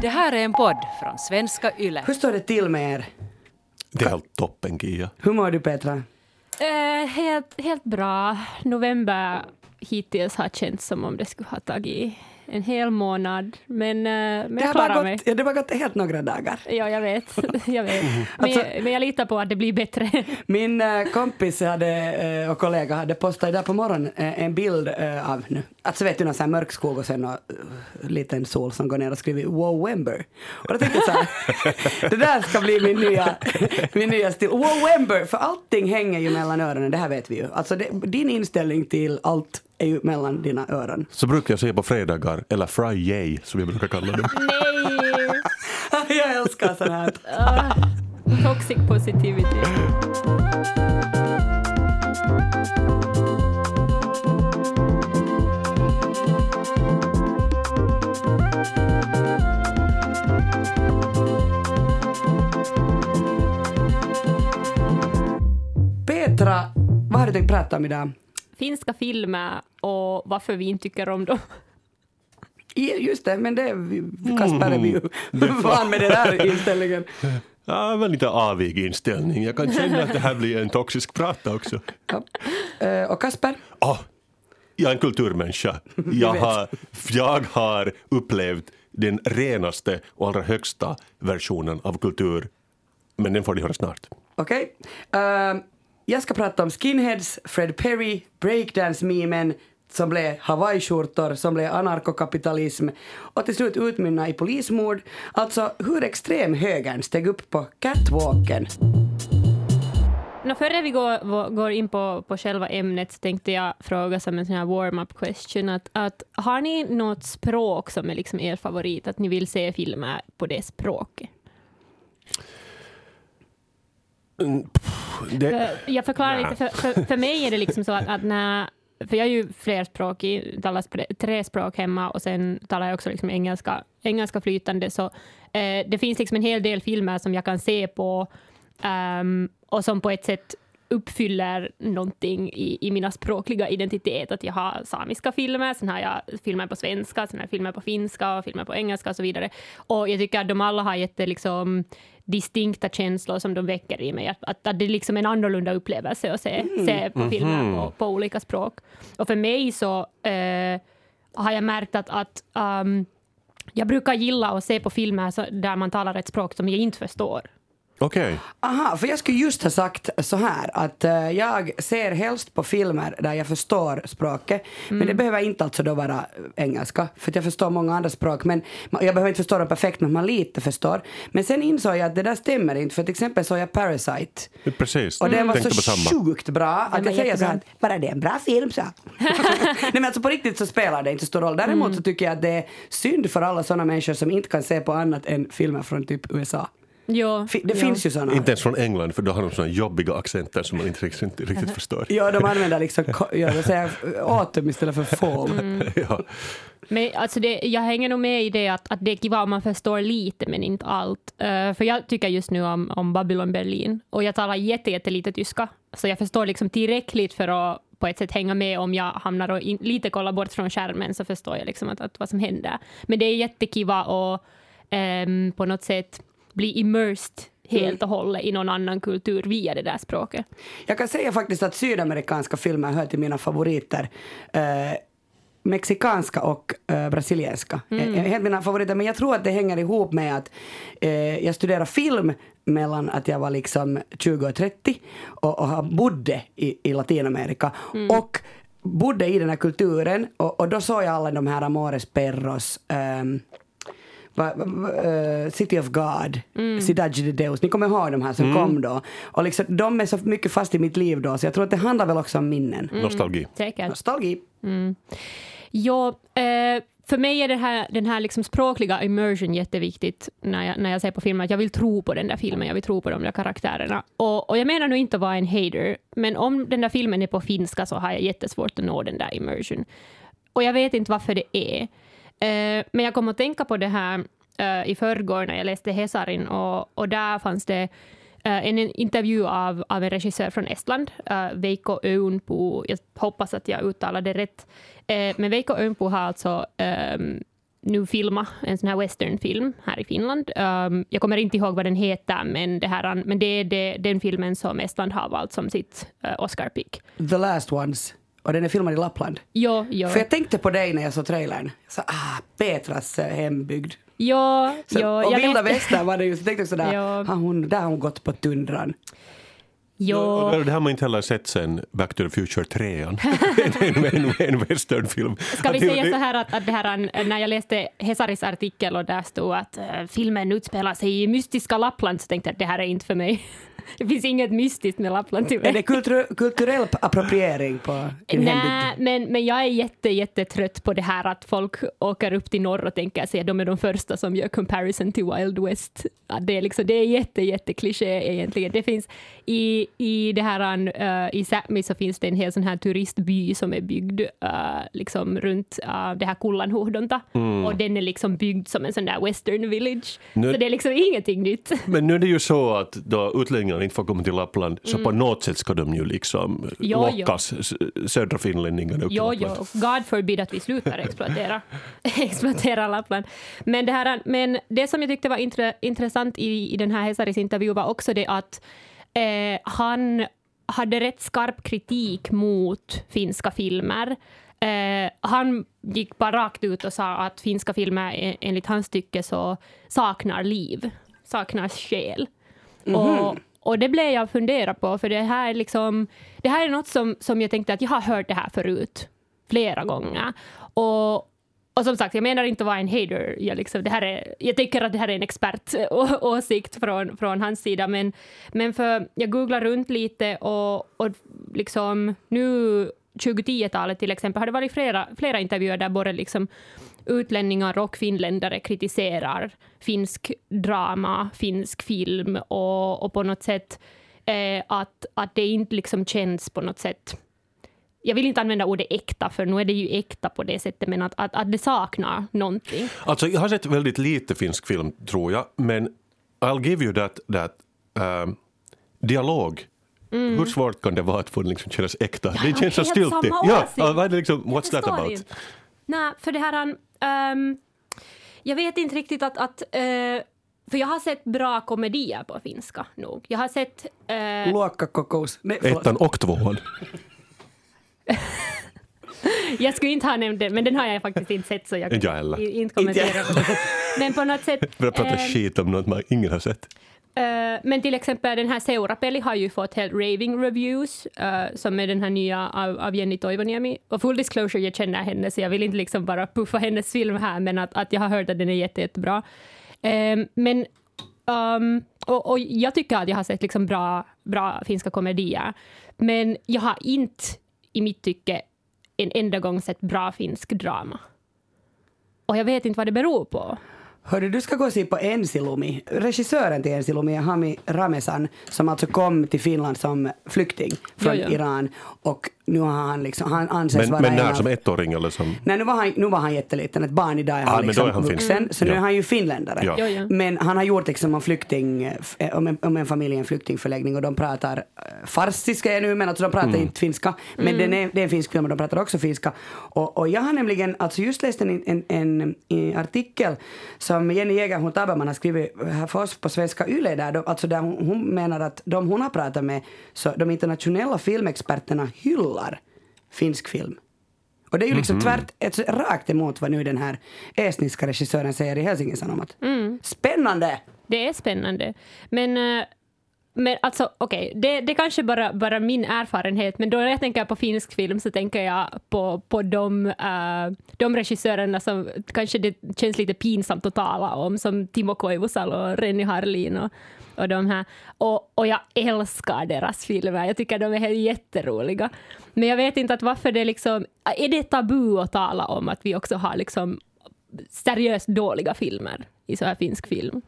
Det här är en podd från svenska YLE. Hur står det till med er? Det är helt toppen, Kia. Hur mår du Petra? Eh, helt, helt bra. November hittills har känts som om det skulle ha tagit en hel månad. Men, eh, men Det jag klarar mig. gått, ja, det har gått helt några dagar. Ja, jag vet. jag vet. Men, Alltså- jag, men jag litar på att det blir bättre. Min eh, kompis hade, eh, och kollega hade postat idag på morgonen en bild av nu. Alltså vet du, någon sån här mörk skog och sen uh, liten sol som går ner och skriver Wowember. Och då tänkte jag så här, det där ska bli min nya, min nya stil. Wowember, för allting hänger ju mellan öronen, det här vet vi ju. Alltså det, din inställning till allt är ju mellan dina öron. Så brukar jag säga på fredagar, eller Friday som vi brukar kalla det. Nej! jag älskar sånt här. Ah, toxic positivity. Petra, vad har du tänkt prata om idag? Finska filmer och varför vi inte tycker om dem. Just det, men det Kasper är vi ju Mm. van med den där inställningen. Ja, men lite avig inställning. Jag kan känna att det här blir en toxisk prata också. Ja. Eh, Och Kasper? Ah, jag är en kulturmänniska. Jag har, jag har upplevt den renaste och allra högsta versionen av kultur. Men den får ni höra snart. Okej. Eh, jag ska prata om skinheads, Fred Perry, breakdance-memen som blev hawaiiskjortor, som blev anarkokapitalism och till slut utmynna i polismord. Alltså hur extrem högern steg upp på catwalken. Nå, före vi går, går in på, på själva ämnet så tänkte jag fråga som en sån här warm-up question. Att, att, har ni något språk som är liksom er favorit? Att ni vill se filmer på det språket? Det, jag förklarar lite. För, för, för mig är det liksom så att, att när... För jag är ju flerspråkig, talar tre språk hemma och sen talar jag också liksom engelska, engelska flytande. Så eh, det finns liksom en hel del filmer som jag kan se på ehm, och som på ett sätt uppfyller någonting i, i mina språkliga identitet. Att jag har samiska filmer, sen har jag filmer på svenska, sen har jag filmer på finska och filmer på engelska och så vidare. Och jag tycker att de alla har jätte liksom, distinkta känslor som de väcker i mig. Att, att, att det är liksom en annorlunda upplevelse att se, se på filmer på, på olika språk. Och för mig så eh, har jag märkt att, att ehm, jag brukar gilla att se på filmer så, där man talar ett språk som jag inte förstår. Okej. Aha, för jag skulle just ha sagt så här att eh, jag ser helst på filmer där jag förstår språket. Men det behöver inte alltså då vara eh, engelska, för att jag förstår många andra språk. Men jag behöver inte förstå dem perfekt, men man lite förstår. Men sen insåg jag att det där stämmer inte, för till exempel såg jag Parasite. Precis. Och den var Tänkte på så sjukt bra att var jag säger så här, bara det är en bra film så. Nej men alltså på riktigt så spelar det inte stor roll. Däremot så tycker jag att det är synd för alla sådana människor som inte kan se på annat än filmer från typ USA. Fi- Det jo. finns ju sådana. Inte ens från England, för då har de såna jobbiga accenter som man inte riktigt, riktigt förstår. Ja, de använder liksom, ja, de säger autumn istället för fall. Ja. Men alltså det, jag hänger nog med i det att, att det är kiva om man förstår lite men inte allt. Eh, för jag tycker just nu om, om Babylon Berlin och jag talar jätte, jättelite tyska. Så jag förstår liksom tillräckligt för att på ett sätt hänga med om jag hamnar och in, lite kollar bort från skärmen så förstår jag liksom att, att vad som händer. Men det är jättekiva att ehm, på något sätt bli immersed helt och hållet i någon annan kultur via det där språket. Jag kan säga faktiskt att sydamerikanska filmer hör till mina favoriter. Eh, mexikanska och eh, brasilianska är är helt mina favoriter. Men jag tror att det hänger ihop med att eh, jag studerade film mellan att jag var liksom 20 och 30 och, och bodde i, i Latinamerika. Och bodde i den här kulturen och, och då såg jag alla de här Amores Perros ehm, va, va, eh, City of God, Cidade de Deus. Ni kommer ihåg de här som kom då. Och liksom, de är så mycket fast i mitt liv då så jag tror att det handlar väl också om minnen. Nostalgi. Säkert. Nostalgi. Ja, eh, för mig är det här, den här liksom språkliga immersion jätteviktigt när jag, när jag ser på filmer. Att jag vill tro på den där filmen, jag vill tro på de där karaktärerna. Och, och jag menar nu inte att vara en hater, men om den där filmen är på finska så har jag jättesvårt att nå den där immersion. Och jag vet inte varför det är. Eh, men jag kom att tänka på det här eh, i förrgår när jag läste Hesarin och, och där fanns det eh, en intervju av, av en regissör från Estland, uh, Veikko Öunpu. Jag hoppas att jag uttalade det rätt. Eh, men Veikko Öunpu har alltså ehm, nu filma en sån här westernfilm här i Finland. Um, jag kommer inte ihåg vad den heter, men det, här, men det är det, den filmen som Estland har valt som sitt uh, Oscar-pick. The Last Ones. Och den är filmad i Lappland. Jo, jo. För jag tänkte på dig när jag såg trailern. Så, ah, Petras eh, hembygd. Jo, Så, jo, och vilda västern var det ju. Så tänkte jag sådär, Ja. har hon, där har hon gått på tundran. Och Det har man inte heller sett sen Back to the Future 3. en, en, en, westernfilm. Ska vi säga så här att, att det här, när jag läste Hesaris artikel och där stod att eh, filmen utspelar sig i mystiska Lappland så tänkte jag att det här är inte för mig. Det finns inget mystiskt med Lappland tyvärr. Är det kultur, kulturell appropriering på din? Nej, men, men jag är jätte, jättetrött på det här att folk åker upp till norr och tänker sig att de är de första som gör comparison till Wild West. Att det, är liksom, det är jätte, jätte kliché egentligen. Det finns i, i det här uh, i Sápmi så finns det en hel sån här turistby som är byggd uh, liksom runt uh, det här Kullanhuhdonta och den är liksom byggd som en sån där western village. Nu- Så det är liksom ingenting nytt. Men nu är det ju så att då utlänningarna inte får komma till Lappland så på något sätt ska de ju liksom Mm. Jo, jo. lockas s- södra finlänningarna upp Jo, till jo, Lappland. God forbid att vi slutar exploatera, exploatera Lappland. Men det, här, men det som jag tyckte var intre, intressant i, i den här Hesaris intervju var också det att eh, han hade rätt skarp kritik mot finska filmer. Eh, han gick bara rakt ut och sa att finska filmer eh, enligt hans tycke så saknar liv, saknar själ. Och, och det blev jag fundera på, för det här, är liksom, det här är något som, som jag tänkte att jag har hört det här förut, flera gånger. Och, och som sagt, jag menar inte att vara en hater. Jag, liksom, det här är, jag tycker att det här är en expertåsikt från, från hans sida, men, men för jag googlar runt lite och, och liksom nu 2010-talet till exempel har det varit flera, flera intervjuer där både liksom utlänningar och finländare kritiserar finsk drama, finsk film och, och på något sätt eh, att, att det inte liksom känns på något sätt jag vill inte använda ordet äkta, för nu är det ju äkta på det sättet, men att, att, att det saknar någonting. Alltså, jag har sett väldigt lite finsk film, tror jag, men I'll give you that, that um, dialog. Hur svårt kan det vara att få den liksom kännas äkta? Mm. har det känns så helt stiltig. samma Ja, ja, vad är det liksom, what's Jag that about? inte. Nej, för det här... ehm, jag vet inte riktigt att... att eh, för jag har sett bra komedier på finska nog. Jag har sett... eh, Luokkakokous. Ettan och tvåan. jag skulle inte ha nämnt den, men den har jag faktiskt inte sett så jag Inte jag kan heller. inte kommentera. Men på något sätt... Börjar prata ehm, skit om något man ingen har sett. Eh, men till exempel den här Seurapeli har ju fått helt raving reviews eh, som är den här nya av, av Jenny Toivoniemi. Och full disclosure, jag känner henne så jag vill inte liksom bara puffa hennes film här men att, att jag har hört att den är jätte, jättebra. Eh, men um, och, och jag tycker att jag har sett liksom bra, bra finska komedier. Men jag har inte i mitt tycke en enda gång sett bra finsk drama. Och jag vet inte vad det beror på. Hörru, du ska gå och se på Ensilumi. Regissören till Ensilumi är Hami Ramesan som alltså kom till Finland som flykting från jo. Iran och nu har han liksom, han anses Men, vara men en när, av- som ettåring eller som... Nej, nu var, han, nu var han jätteliten, ett barn idag är han Ah, men då liksom är han vuxen, så nu Ja. är han ju finländare. Ja. Jo. Men han har gjort liksom en flykting, eh, om en, om en familj i en flyktingförläggning och de pratar eh, farsiska jag nu men alltså de pratar Mm. inte finska. Men den är, det är en finsk film och de pratar också finska. Och, och jag har nämligen alltså just läst en, en, en, en artikel som Jenny Jägerhon Taberman har skrivit här för oss på Svenska Yle där, de, alltså där hon, hon menar att de hon har pratat med, så de internationella filmexperterna hyllar finsk film. Och det är ju liksom tvärt, ett, rakt emot vad nu den här estniska regissören säger i Helsingin Sanomat. Spännande! Det är spännande. Men, eh, men alltså, okej, det, det kanske bara bara min erfarenhet, men då när jag tänker på finsk film så tänker jag på, på de, uh, de regissörerna som kanske det känns lite pinsamt att tala om, som Timo Koivusalo och Renny Harlin och, och de här. Och, och jag älskar deras filmer, jag tycker de är helt jätteroliga. Men jag vet inte att varför det liksom, är det tabu att tala om att vi också har liksom seriöst dåliga filmer i så här finsk film?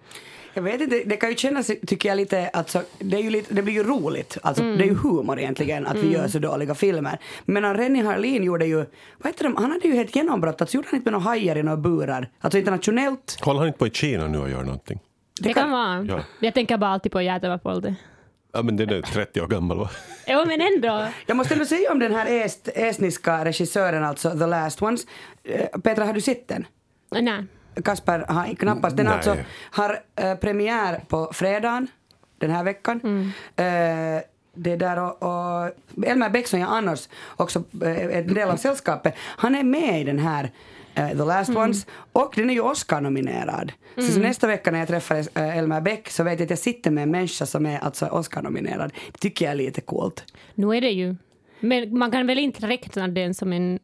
Jag vet inte, det kan ju kännas, tycker jag, lite, alltså, det, är ju lite, det blir ju roligt. Alltså, Det är ju humor egentligen att vi gör så dåliga filmer. Men Renny Harlin gjorde ju, vad heter de, han hade ju ett genombrott, alltså gjorde han inte med några hajar i några burar? Alltså internationellt. Håller han inte på i Kina nu och gör någonting? Det, kan, vara. Ja. Jag tänker bara alltid på Jäätäväpolti. Ja, men den är 30 år gammal va? Jo, men ändå. Jag måste ändå säga om den här est, estniska regissören, alltså The Last Ones. Eh, Petra, har du sett den? Nej. Kasper har knappast. Den Nej. alltså har eh, premiär på fredagen den här veckan. Eh, det där och, och Elmer Bäck som jag annars också eh, är en del av sällskapet, han är med i den här eh, The Last Ones och den är ju Oscar-nominerad. Så, så nästa vecka när jag träffar eh, Elmer Bäck så vet jag att jag sitter med en människa som är alltså Oscar-nominerad. Det tycker jag är lite coolt. Nu är det ju. Men man kan väl inte räkna den som en...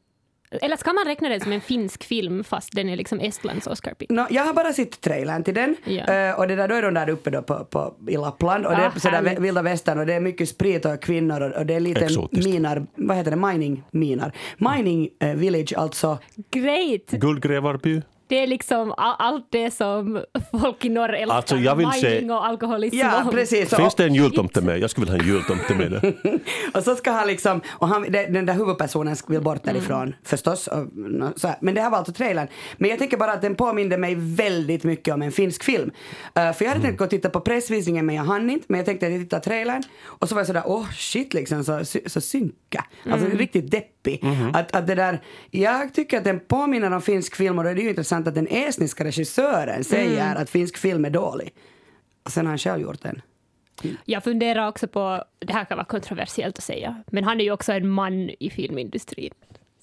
Eller ska man räkna den som en finsk film fast den är liksom Estlands Oscar-pik? No, jag har bara sett trailern till den Ja. Eh, och det där, då är de där uppe då på, på, i Lappland och det Ah, är sådär härligt. vilda västern och det är mycket sprit och kvinnor och, och det är lite Exotiskt. minar, vad heter det, mining minar. Mining eh, village alltså. Great! Guldgrävarby? Det är liksom all, allt det som folk i norr älskar. Alltså, jag vill se- och alkoholism. Ja, precis. Och, Finns det en jultomte med? Jag skulle vilja ha en jultomte med. och så ska han liksom, och han, den där huvudpersonen vill bort Mm. därifrån förstås. Och, så här. Men det här var alltså trailern. Men jag tänker bara att den påminde mig väldigt mycket om en finsk film. Eh, för jag hade tänkt gå och titta på pressvisningen men jag hann inte. Men jag tänkte att jag tittar trailern och så var jag sådär, åh shit liksom, så, så, synka. Alltså Mm. riktigt deppig. Att, att det där, jag tycker att den påminner om finsk film och då är det ju intressant att den estniska regissören säger Mm. att finsk film är dålig. Och sen har han själv gjort den. Jag funderar också på, det här kan vara kontroversiellt att säga, men han är ju också en man i filmindustrin.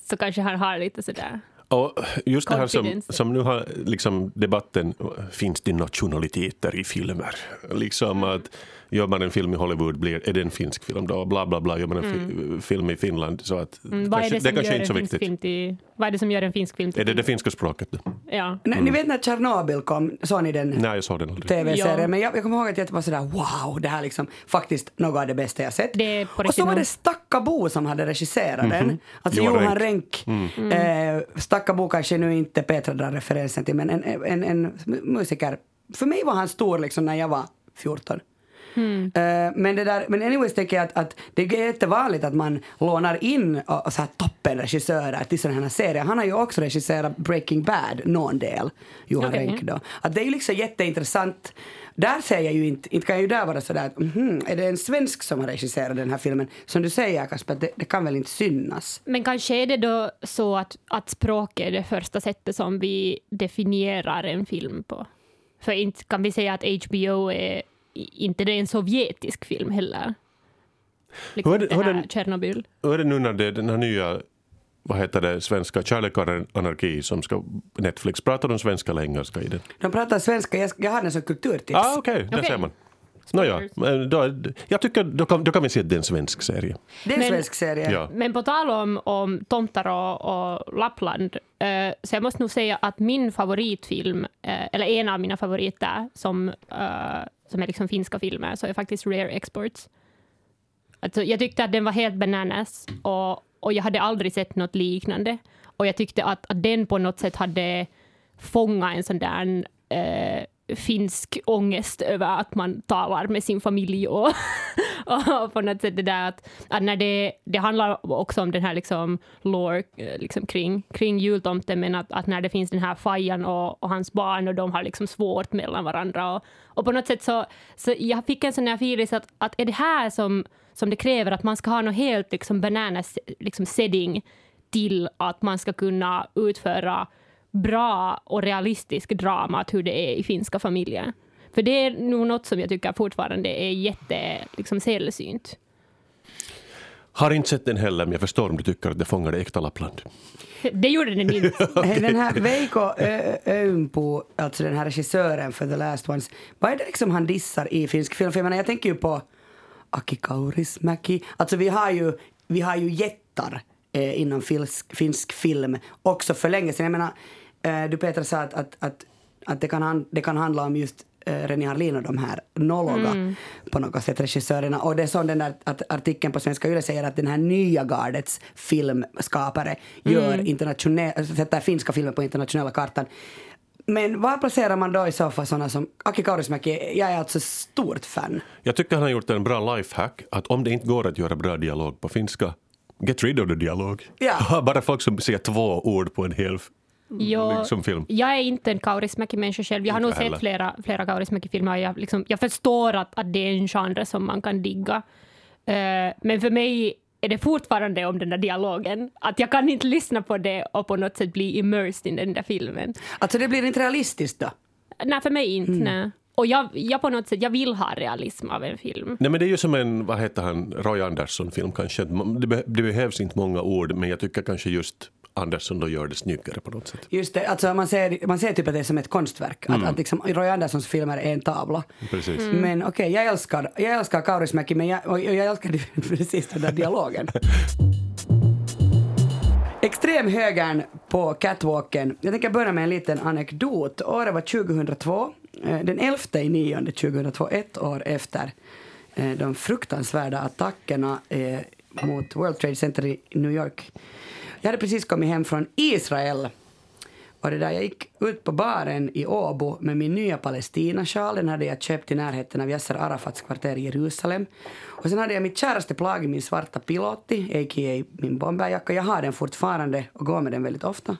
Så kanske han har lite sådär... Och just det här som, som nu har liksom debatten, finns det nationaliteter i filmer? Liksom att gör man en film i Hollywood, blir, är det en finsk film då? Bla bla bla, gör man en fi, film i Finland så att Mm, vad är kanske, det som kanske gör inte så en finsk viktigt. film till... Vad är det som gör en finsk film till Är det det finska språket då? Ja. Ni- Ni vet när Tjernobyl kom, såg ni den? Nej, jag såg den aldrig. tv-serie. Ja. Men jag, jag kommer ihåg att jag var sådär wow, det här är liksom faktiskt något av det bästa jag sett. Det är på och så var det Stackabo som hade regisserat den. Alltså Johan Johan, Renck. Eh, Stackabo kanske nu inte Petra drar referensen till, men en, en, en musiker. För mig var han stor liksom när jag var 14. Eh, men, det där, men anyways tänker jag att, att det är jättevanligt att man lånar in och, och så här toppenregissörer till sådana här serier. Han har ju också regisserat Breaking Bad, någon del, Johan Okej. Renck då. Att det är ju liksom jätteintressant. Där säger jag ju inte, inte kan jag ju där vara sådär att mhm, är det en svensk som har regisserat den här filmen? Som du säger Kasper, det, det kan väl inte synas? Men kanske är det då så att, att språk är det första sättet som vi definierar en film på. För inte kan vi säga att HBO är inte det är en sovjetisk film heller. Liksom Hur är det- det hur är här den- Tjernobyl. Hur är det nu när det den här nya vad heter det, svenska Kärlek och anarki som ska Netflix, pratar de svenska eller engelska i den? De pratar svenska, jag, jag har den som kulturtips. Ah, okej, där Okej. ser man. Nåja, då, jag tycker då kan, då kan vi se att det är en svensk serie. Det är en Men- svensk serie. Ja. Men på tal om, om tomtar och, och Lappland, eh, så jag måste nog säga att min favoritfilm, eh, eller en av mina favoriter som, eh, som är liksom finska filmer, så är faktiskt Rare Exports. Alltså, jag tyckte att den var helt bananas och, och jag hade aldrig sett något liknande. Och jag tyckte att, att den på något sätt hade fångat en sån där eh, finsk ångest över att man talar med sin familj och, och på något sätt det där att, att när det, det handlar också om den här liksom lore eh, liksom kring, kring jultomten men att, att när det finns den här fajan och, och hans barn och de har liksom svårt mellan varandra och, och på något sätt så, så jag fick en sån här feeling att, att är det här som, som det kräver att man ska ha något helt liksom bananas liksom setting till att man ska kunna utföra bra och realistisk drama hur det är i finska familjer. För det är nog något som jag tycker fortfarande är jätte liksom, sällsynt. Har inte sett den heller, men jag förstår om du tycker att det fångar det äkta Lappland. Det gjorde den inte. Den här Veiko Ö- Öympo, alltså den här regissören för The Last Ones, vad är det liksom han dissar i finsk film? För jag menar, jag tänker ju på Aki Kaurismäki. Alltså vi har ju, vi har ju jättar eh, inom finsk, finsk film också för länge sedan. Jag menar, du Petra sa att, att, att, att det, kan han, det kan handla om just eh, René Harlin och de här nologa på något sätt regissörerna. Och det är som den där att artikeln på Svenska Yle säger att den här nya gardets filmskapare gör internationell, sätter finska filmer på internationella kartan. Men var placerar man då i så fall sådana som Aki Kaurismäki? Jag är alltså stort fan. Jag tycker han har gjort en bra lifehack, att om det inte går att göra bra dialog på finska, get rid of the dialog. Ja. Bara folk som säger två ord på en hel Jag, liksom film. jag är inte en Kaurismäki-människa själv. Jag har Inte nog heller. sett flera, flera Kaurismäki-filmer. Jag, liksom, jag förstår att, att det är en genre som man kan digga. Eh, men för mig är det fortfarande om den där dialogen. Att jag kan inte lyssna på det och på något sätt bli immersed i den där filmen. Alltså det blir inte realistiskt då? Nej, för mig inte. Mm. Nej. Och jag, jag på något sätt, jag vill ha realism av en film. Nej, men det är ju som en, vad heter han, Roy Andersson-film kanske. Det, be, det behövs inte många ord, men jag tycker kanske just Andersson då gör det snyggare på något sätt. Just det, alltså man ser, man ser typ att det är som ett konstverk. Att, att liksom Roy Anderssons filmer är en tavla. Precis. Men okej, jag älskar, jag älskar Kaurismäki men jag, och jag älskar precis den där dialogen. Extremhögern på catwalken. Jag tänker börja med en liten anekdot. Året var 2002. eh, Den 11 i 9 2002, ett år efter eh, de fruktansvärda attackerna eh, mot World Trade Center i New York. Jag hade precis kommit hem från Israel. Och det där, jag gick ut på baren i Åbo med min nya palestinasjal. Den hade jag köpt i närheten av Yasser Arafats kvarter i Jerusalem. Och sen hade jag mitt käraste plagg, min svarta Pilotti, a.k.a. min bomberjacka. Jag har den fortfarande och går med den väldigt ofta.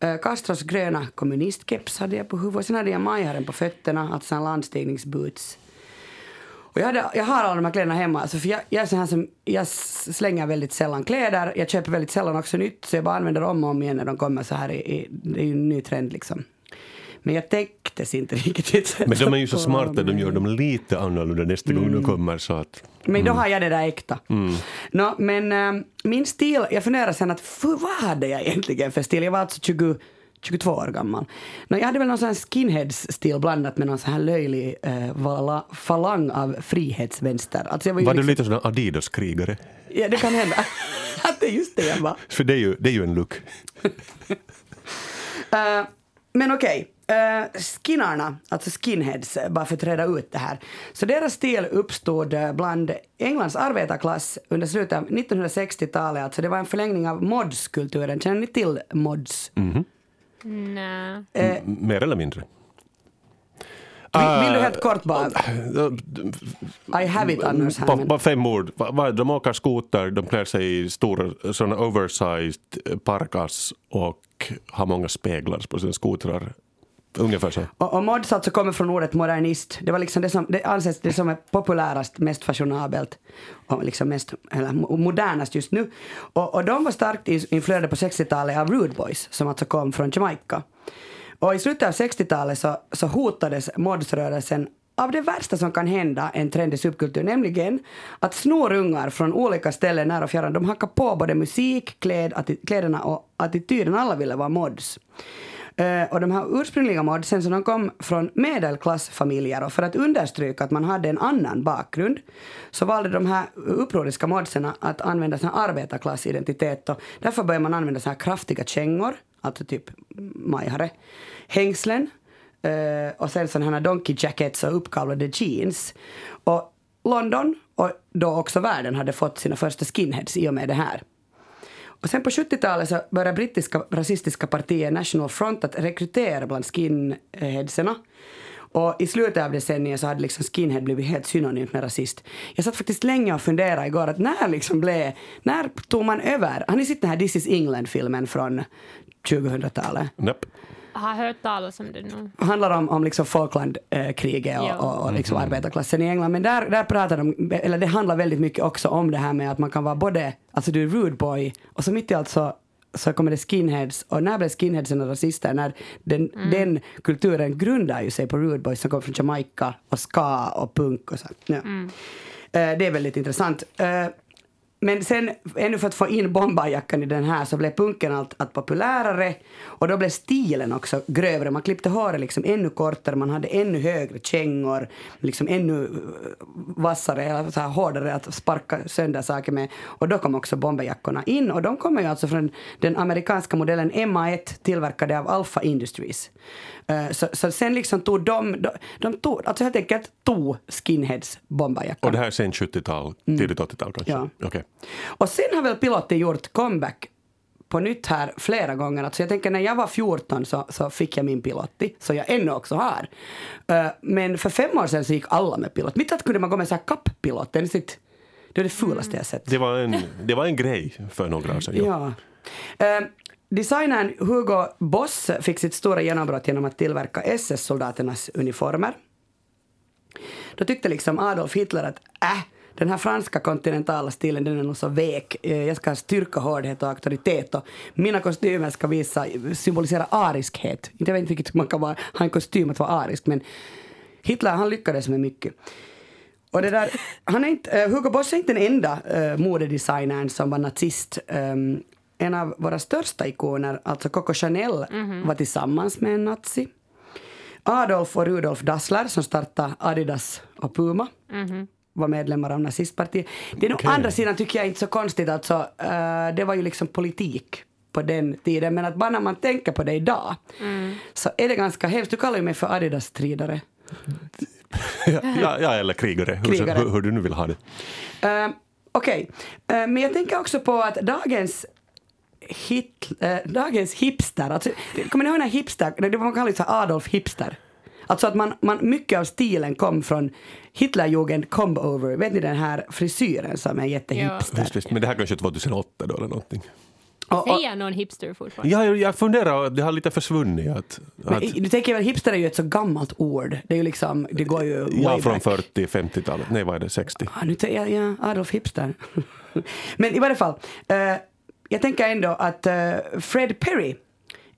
Eh, Castros gröna kommunistkeps hade jag på huvudet. Sen hade jag majharen på fötterna, alltså en landstigningsboots. Och jag, hade, jag har alla de här kläderna hemma, alltså för jag, jag är sån här som, jag slänger väldigt sällan kläder, jag köper väldigt sällan också nytt, så jag bara använder om och om igen när de kommer så här i, i det är ju en ny trend liksom. Men jag täcktes inte riktigt. Men de är ju så smarta, de gör dem lite annorlunda nästa gång de kommer. Så att, Men då har jag det där äkta. Nå, men äh, min stil, jag funderar sen att för, vad hade jag egentligen för stil? Jag var alltså 20, 22 år gammal. Nå, jag hade väl någon sån här skinheads-stil blandat med någon sån här löjlig vala, falang av frihetsvänster. Alltså var var du liksom, lite sån Adidas-krigare? Ja, det kan hända. att det är just det jag var. För det är ju, det är ju en look. Eh, men okej, uh, skinnarna, alltså skinheads, eh, bara för att reda ut det här. Så deras stil uppstod eh, bland Englands arbetarklass under slutet av 1960-talet. Alltså det var en förlängning av mods-kulturen. Känner ni till mods? Nej. Eh, Mer eller mindre. vill, vill du helt kort bara... I have it annars på fem ord. De åker skoter, de klär sig i stora såna oversized parkas och har många speglar på sina skotrar. Ungefär så. och, och mods alltså kommer från ordet modernist. Det var liksom det som det anses det som är populärast, mest fashionabelt och liksom mest, eller modernast just nu. Och, och de var starkt influerade på 60-talet av Rude Boys som alltså kom från Jamaica. Och i slutet av 60-talet så, så hotades modsrörelsen av det värsta som kan hända en trendig subkultur, nämligen att snorungar från olika ställen när och fjärran, de hackade på både musik, kläd, atti- kläderna och attityden. Alla ville vara mods. Eh, och de här ursprungliga modsen så de kom från medelklassfamiljer och för att understryka att man hade en annan bakgrund så valde de här upproriska modsen att använda sin arbetarklassidentitet och därför började man använda så här kraftiga kängor, alltså typ majhare, hängslen eh, och sen sådana här donkey jackets och uppkavlade jeans. Och London och då också världen hade fått sina första skinheads i och med det här. Och sen på 70-talet så började brittiska rasistiska partiet National Front att rekrytera bland skinheadserna. Och i slutet av decenniet så hade liksom skinhead blivit helt synonymt med rasist. Jag satt faktiskt länge och funderade igår att när liksom blev, när tog man över? Har ni sett den här This is England-filmen från 2000-talet? Näpp. Har hört talas om det nu. handlar om, om liksom Falklandkriget och, Ja. och, och liksom arbetarklassen i England. Men där, där pratar de, eller det handlar väldigt mycket också om det här med att man kan vara både, alltså du är rude boy och så mitt i allt så, så kommer det skinheads. Och när blev skinheadsen rasister? När den, den kulturen grundar ju sig på rude boys som kommer från Jamaica och ska och punk och så. Ja. Eh, det är väldigt intressant. Eh, men sen, ännu för att få in bombarjackan i den här så blev punken allt, allt populärare och då blev stilen också grövre. Man klippte håret liksom ännu kortare, man hade ännu högre kängor, liksom ännu eh, vassare, eller så här hårdare att sparka sönder saker med. Och då kom också bomberjackorna in och de kommer ju alltså från den amerikanska modellen MA1 tillverkade av Alpha Industries. Eh, Så, så sen liksom tog de, de, de tog, alltså helt enkelt tog skinheads bomberjackan. Och det här är sen 70-tal, tidigt 80-tal kanske? Ja. Okej. Och sen har väl piloten gjort comeback på nytt här flera gånger. Alltså jag tänker när jag var 14 så, så fick jag min pilotti, så jag ännu också har. Eh, men för fem år sedan så gick alla med pilot. Mitt att kunde man gå med så här kapppilot, det är det fulaste jag sett. Det, var en, det var en grej för några år sedan. Ja. Ja. Eh, designern Hugo Boss fick sitt stora genombrott genom att tillverka SS-soldaternas uniformer. Då tyckte liksom Adolf Hitler att äh, den här franska kontinentala stilen den är nog så vek. Eh, jag ska ha styrka, hårdhet och auktoritet och mina kostymer ska visa, symbolisera ariskhet. Jag vet inte riktigt hur man kan vara, ha en kostym att vara arisk men Hitler han lyckades med mycket. Och det där, han är inte, eh, Hugo Boss är inte den enda uh, modedesignern som var nazist. Ehm, en av våra största ikoner, alltså Coco Chanel, var tillsammans med en nazi. Adolf och Rudolf Dassler som startade Adidas och Puma var medlemmar av nazistpartiet. Det är nog Okej. andra sidan tycker jag inte så konstigt. Alltså, eh, det var ju liksom politik på den tiden. Men att bara när man tänker på det idag så är det ganska hemskt. Du kallar ju mig för Adidas-stridare. ja, ja, eller krigare, hur, Krigare. Hur, hur du nu vill ha det. Uh, Okej, Eh, men jag tänker också på att dagens hit, eh, dagens hipster, alltså, kommer ni ihåg den här hipster, det var man så här Adolf hipster? Alltså att man, man, mycket av stilen kom från Hitlerjugend come over. Vet ni den här frisyren som är jättehipster? Just, just. Men det här kanske är 2008 då eller någonting. Och, och, Säger någon hipster fortfarande? Ja, jag, funderar, det har lite försvunnit. Att, men, att, du tänker väl, hipster är ju ett så gammalt ord. Det är ju liksom, det går ju ja, från back. 40-50-talet. Nej, vad är det? 60? Ja, nu jag, ja, Adolf Hipster. Men i varje fall, eh, jag tänker ändå att eh, Fred Perry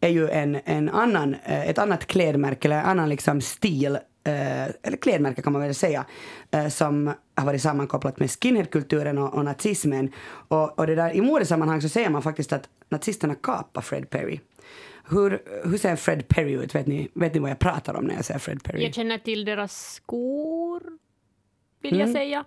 är ju en, en annan, eh, ett annat klädmärke, eller en annan liksom stil, eh, eller klädmärke kan man väl säga, som har varit sammankopplat med skinheadkulturen och, och nazismen. Och, och det där, i modesammanhang så säger man faktiskt att nazisterna kapade Fred Perry. Hur, hur ser Fred Perry ut? Vet ni, vet ni vad jag pratar om när jag säger Fred Perry? Jag känner till deras skor, vill Mm. jag säga.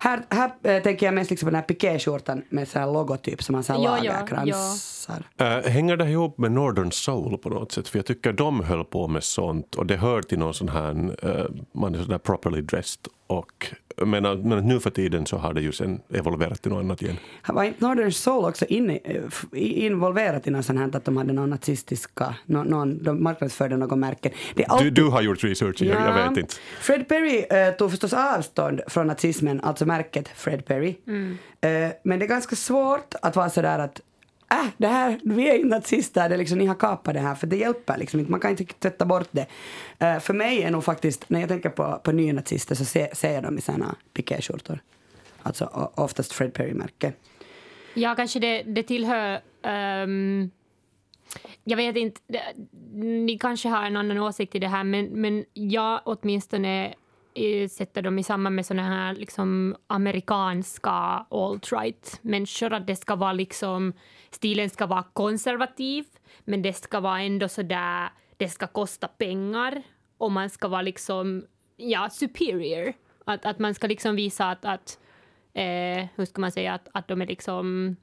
Här, här eh, tänker jag mest liksom på den här pikéskjortan med så här logotyp som har så här Ja, ja, lagerkransar. Äh, hänger det ihop med Northern Soul på något sätt? För jag tycker de höll på med sånt och det hör till någon sån här, äh, man är sådär properly dressed och men, men nu för tiden så har det ju sen evolverat till något annat igen. Var inte Northern Soul också inne, eh, involverat i något sånt här att de hade någon nazistiska, någon, någon, de marknadsförde något märke. Är Du, alltid, du har gjort research, jag, jag vet inte. Fred Perry eh, tog förstås avstånd från nazismen, alltså märket Fred Perry. Eh, men det är ganska svårt att vara sådär att Äh, det här, vi är ju nazister, det liksom, ni har kapat det här, för det hjälper liksom inte, man kan inte tvätta bort det. Uh, för mig är nog faktiskt, när jag tänker på, på nynazister så ser, ser jag dem i sina pikéskjortor. Alltså oftast Fred Perry-märke. Ja, kanske det, det tillhör... um... jag vet inte, det, ni kanske har en annan åsikt i det här men, men jag åtminstone sätter dem i samband med såna här liksom, amerikanska alt-right-människor. Att det ska vara liksom, stilen ska vara konservativ men det ska vara ändå så där, det ska kosta pengar och man ska vara liksom, ja, superior. Att, att man ska liksom visa att, att eh, hur ska man säga, att, att de är liksom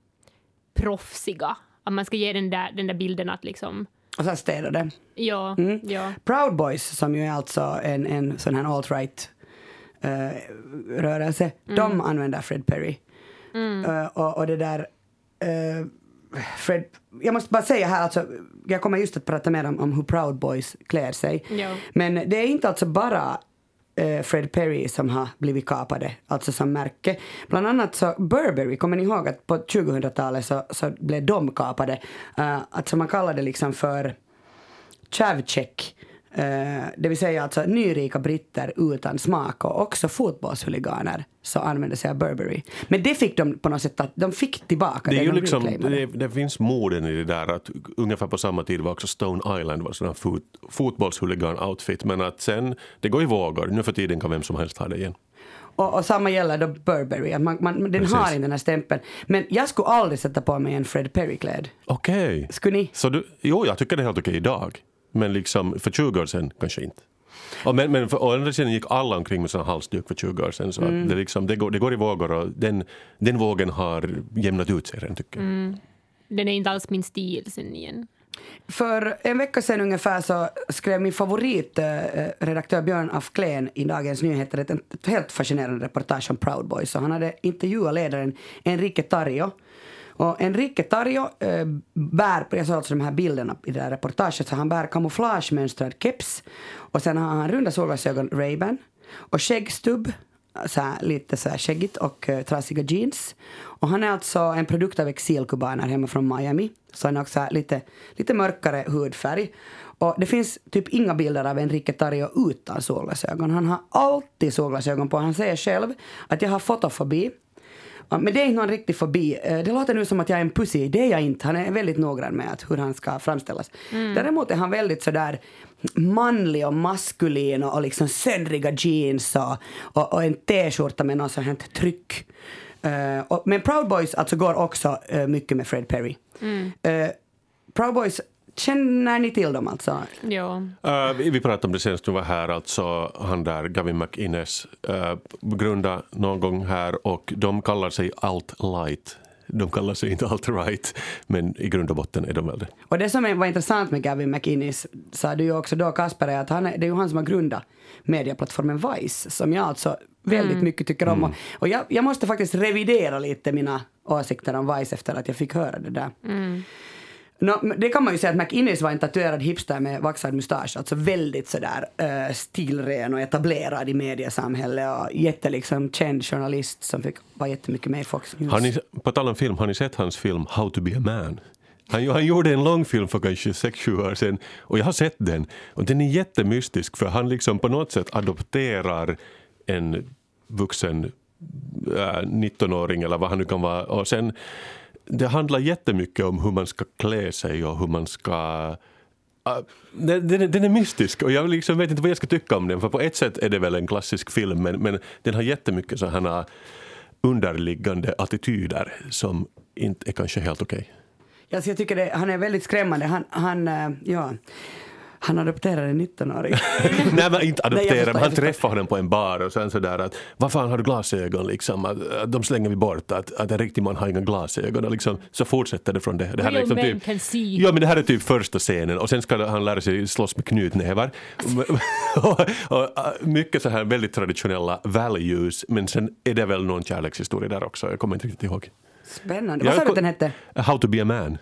proffsiga. Att man ska ge den där, den där bilden att liksom, och här städade. ja, ja. Proud Boys, som ju är alltså en, en sån här alt-right eh, rörelse, de använder Fred Perry. Eh, och, och det där... eh, Fred, jag måste bara säga här, alltså, jag kommer just att prata mer om, om hur Proud Boys klär sig. Ja. Men det är inte alltså bara Eh, Fred Perry som har blivit kapade, alltså som märke. Bland annat så Burberry, kommer ni ihåg att på 2000-talet så, så blev de kapade? Uh, alltså man kallade det liksom för Chavcheck. Uh, det vill säga alltså nyrika britter utan smak och också fotbollshuliganer så använde sig av Burberry. Men det fick de på något sätt att de fick tillbaka Det, är ju de liksom, det, det finns moden i det där att ungefär på samma tid var också Stone Island var sån fot, fotbollshuligan-outfit men att sen, det går i vågor. Nu för tiden kan vem som helst ha det igen. Och, och samma gäller då Burberry, man, man, den Precis. har inte den här stämpeln. Men jag skulle aldrig sätta på mig en Fred Perry-kläd. Okej. Skulle ni? Så du, jo, jag tycker det är helt okej idag. Men liksom för 20 år sedan kanske inte. Och men, men för, å andra sidan gick alla omkring med sån halsduk för 20 år sedan. Så Mm. att det, liksom, det, går, det går i vågor och den, den vågen har jämnat ut sig redan tycker jag. Den är inte alls min stil sen igen. För en vecka sedan ungefär så skrev min favoritredaktör Björn af Kleen i Dagens Nyheter ett, helt fascinerande reportage om Proud Boys. Och han hade intervjuat ledaren Enrique Tarrio. Och Enrique Tarrio äh, eh, bär, jag såg alltså de här bilderna i det här reportaget, så han bär kamouflagemönstrad keps och sen har han runda solglasögon Ray-Ban och skäggstubb så här, lite så här skäggigt och uh, trasiga jeans. Och han är alltså en produkt av exilkubaner hemma från Miami. Så han har också lite, lite mörkare hudfärg. Och det finns typ inga bilder av Enrique Tarrio utan solglasögon. Han har alltid solglasögon på. Han säger själv att jag har fotofobi. Ja, Men det är inte någon riktig fobi. Eh, Det låter nu som att jag är en pussy. Det är jag inte. Han är väldigt noggrann med att hur han ska framställas. Däremot är han väldigt sådär manlig och maskulin och, och liksom söndriga jeans och, och, och en t-skjorta med något sånt här tryck. Eh, och, men Proud Boys alltså går också eh, mycket med Fred Perry. Eh, Proud Boys, känner ni till dem alltså? Ja. Uh, vi, vi pratade om det senast du var här, alltså han där Gavin McInnes uh, grundade någon gång här och de kallar sig alt-light. De kallar sig inte alt-right, men i grund och botten är de väl det. Och det som är- var intressant med Gavin McInnes, sa du ju också då Kasper, är att han är, det är ju han som har grundat medieplattformen Vice, som jag alltså väldigt mycket tycker om. Och, och jag, jag måste faktiskt revidera lite mina åsikter om Vice efter att jag fick höra det där. Nå, No, det kan man ju säga att McInnes var en tatuerad hipster med vaxad mustasch, alltså väldigt sådär uh, stilren och etablerad i mediesamhället och jätteliksom känd journalist som fick vara jättemycket med i Fox News. Har ni, på tal om film, har ni sett hans film How to be a man? Han, han gjorde en långfilm för kanske 6-7 år sedan och jag har sett den. Och den är jättemystisk för han liksom på något sätt adopterar en vuxen äh, 19-åring eller vad han nu kan vara. Och sen, det handlar jättemycket om hur man ska klä sig och hur man ska ah, Uh, den, den, är- mystisk och jag liksom vet inte vad jag ska tycka om den. För på ett sätt är det väl en klassisk film men, men den har jättemycket sådana underliggande attityder som inte är kanske helt okej. Alltså jag tycker det, han är väldigt skrämmande. Han, han, eh, ja, han adopterade en 19-åring. Nej men inte Nej, jag adoptera, förstår, men han träffar honom på en bar och sen sådär att vad fan har du glasögon liksom, att, att de slänger vi bort, att, att en riktig man har inga glasögon och liksom, så fortsätter det från det. det här är Real liksom men can see. Ja men det här är typ första scenen och sen ska han lära sig slåss med knutnävar. och, och, och, mycket så här väldigt traditionella values men sen är det väl någon kärlekshistoria där också, jag kommer inte riktigt ihåg. Spännande. Vad sa du att den hette? How to be a man.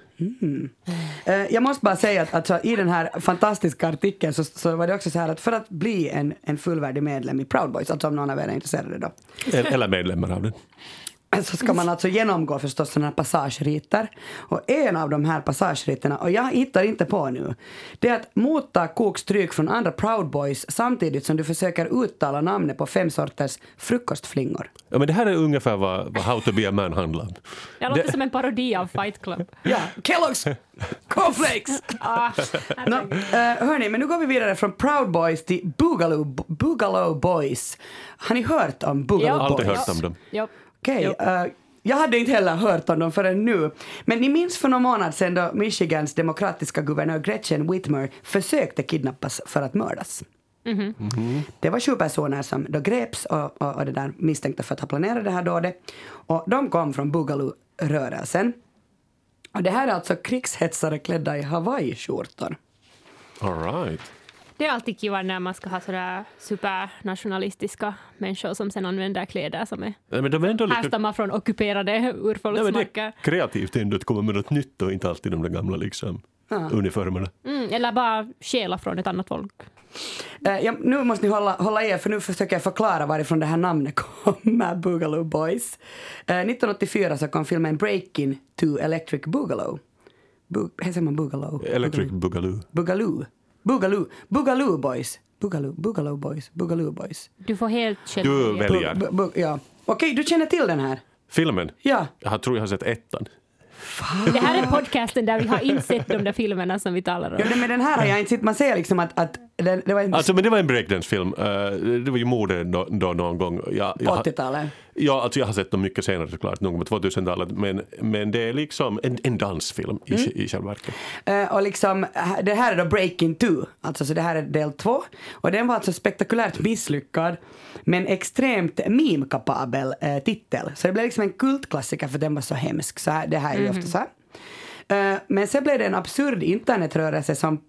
Eh, jag måste bara säga att alltså, i den här fantastiska artikeln så, så var det också så här att för att bli en, en fullvärdig medlem i Proud Boys, alltså om någon av er är intresserade då, Eller medlemmar av den. Så ska man alltså genomgå förstås sådana här passageriter. Och en av de här passageriterna, och jag hittar inte på nu, det är att motta kokstryk från andra Proud Boys samtidigt som du försöker uttala namnet på fem sorters frukostflingor. Ja, men det här är ungefär vad, vad How to be a man handlar om. Det låter Det- som en parodi av Fight Club. Ja, Kellogg's Cornflakes! Ah, No, uh, hörni, men nu går vi vidare från Proud Boys till Boogaloo, Boogaloo Boys. Har ni hört om Boogaloo Ja. Boys? Aldrig hört om dem. jo. Okej, Jo. eh, jag hade inte heller hört om dem förrän nu. Men ni minns för någon månad sedan då Michigans demokratiska guvernör Gretchen Whitmer försökte kidnappas för att mördas. Det var sju personer som då greps och, och, och det där misstänkta för att ha planerat det här dådet. Och de kom från Boogaloo-rörelsen. Och det här är alltså krigshetsare klädda i hawaiiskjortor. All right. Det är alltid kiva när man ska ha sådär supernationalistiska människor som sen använder kläder som är men de är ändå lite... härstammar från ockuperade Nej, men det urfolksmarker. är kreativt ändå att komma med något nytt och inte alltid de där gamla liksom, uniformerna. Mm, eller bara stjäla från ett annat folk. Eh, ja, nu måste ni hålla, hålla er, för nu försöker jag förklara varifrån det här namnet kommer, Boogaloo Boys. Eh, 1984 så kom filmen Breaking to Electric Boogaloo. Bo, hur säger man Boogaloo? Electric Boogaloo. Boogaloo. Boogaloo. Boogaloo Boys. Boogaloo, Boogaloo Boys. Boogaloo Boys. Du får helt själv Du väljer. Bu- bu- ja. Okej, du känner till den här? Filmen? Ja. Jag tror jag har sett ettan. Det här är podcasten där vi har insett de där filmerna som vi talar om. ja det- men den här har jag inte sett. Man ser liksom att, att den, det var en Alltså men det var en breakdance-film. Eh, det var ju mode då, då någon gång. Jag, på jag, har- 80-talet. Ja, alltså jag har sett dem mycket senare såklart, någon gång på 2000-talet. Men, men det är liksom en, en dansfilm i, i själva verket. Eh, och liksom, det här är då Breaking 2, alltså så det här är del två. Och den var alltså spektakulärt misslyckad, men extremt meme-kapabel eh, titel. Så det blev liksom en kultklassiker för den var så hemsk. Så här, det här är ju ofta så här. Eh, men sen blev det en absurd internetrörelse som,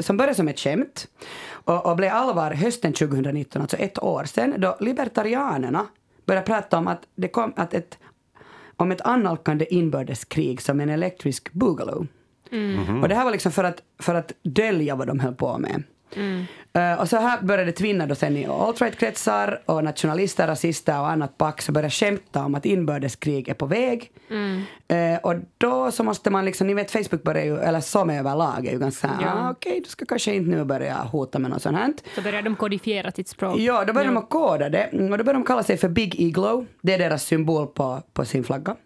som började som ett skämt och, och blev allvar hösten 2019, alltså ett år sedan, då libertarianerna började prata om att det kom att ett om ett annalkande inbördeskrig som en elektrisk boogaloo. Och det här var liksom för att, för att dölja vad de höll på med. Eh, och så här började tvinna då sen i alt-right-kretsar och nationalister, rasister och annat pack så började skämta om att inbördeskrig är på väg. Eh, och då så måste man liksom, ni vet Facebook börjar ju, eller som överlag är ju ganska såhär, Ja. ah, okej du ska kanske inte nu börja hota med något sånt här. Så börjar de kodifiera sitt språk. Ja, då började de att koda det. Mm, Och då började de kalla sig för Big Iglo. Det är deras symbol på, på sin flagga.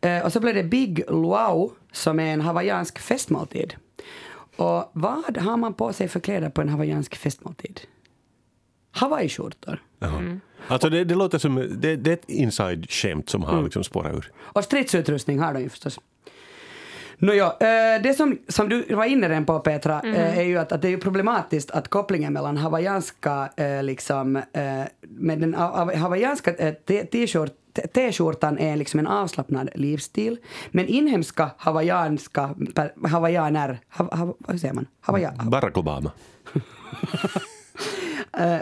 Eh, och så blev det Big Luau som är en hawaiiansk festmåltid. Och vad har man på sig för kläder på en hawaiiansk festmåltid? Hawaiiskjortor. Jaha. Alltså det, det låter som, det, det är ett inside-skämt som har liksom spårat ur. Och stridsutrustning har de ju förstås. Nåja, eh, det som, som du var inne redan på Petra, eh, är ju att, att det är problematiskt att kopplingen mellan hawaiianska, eh, liksom, med den ha- ha- hawaiianska t-shirt T-skjortan är liksom en avslappnad livsstil, men inhemska hawaiianska hawaiianer, ha, ha, vad säger man? Hawaii, Barack Obama.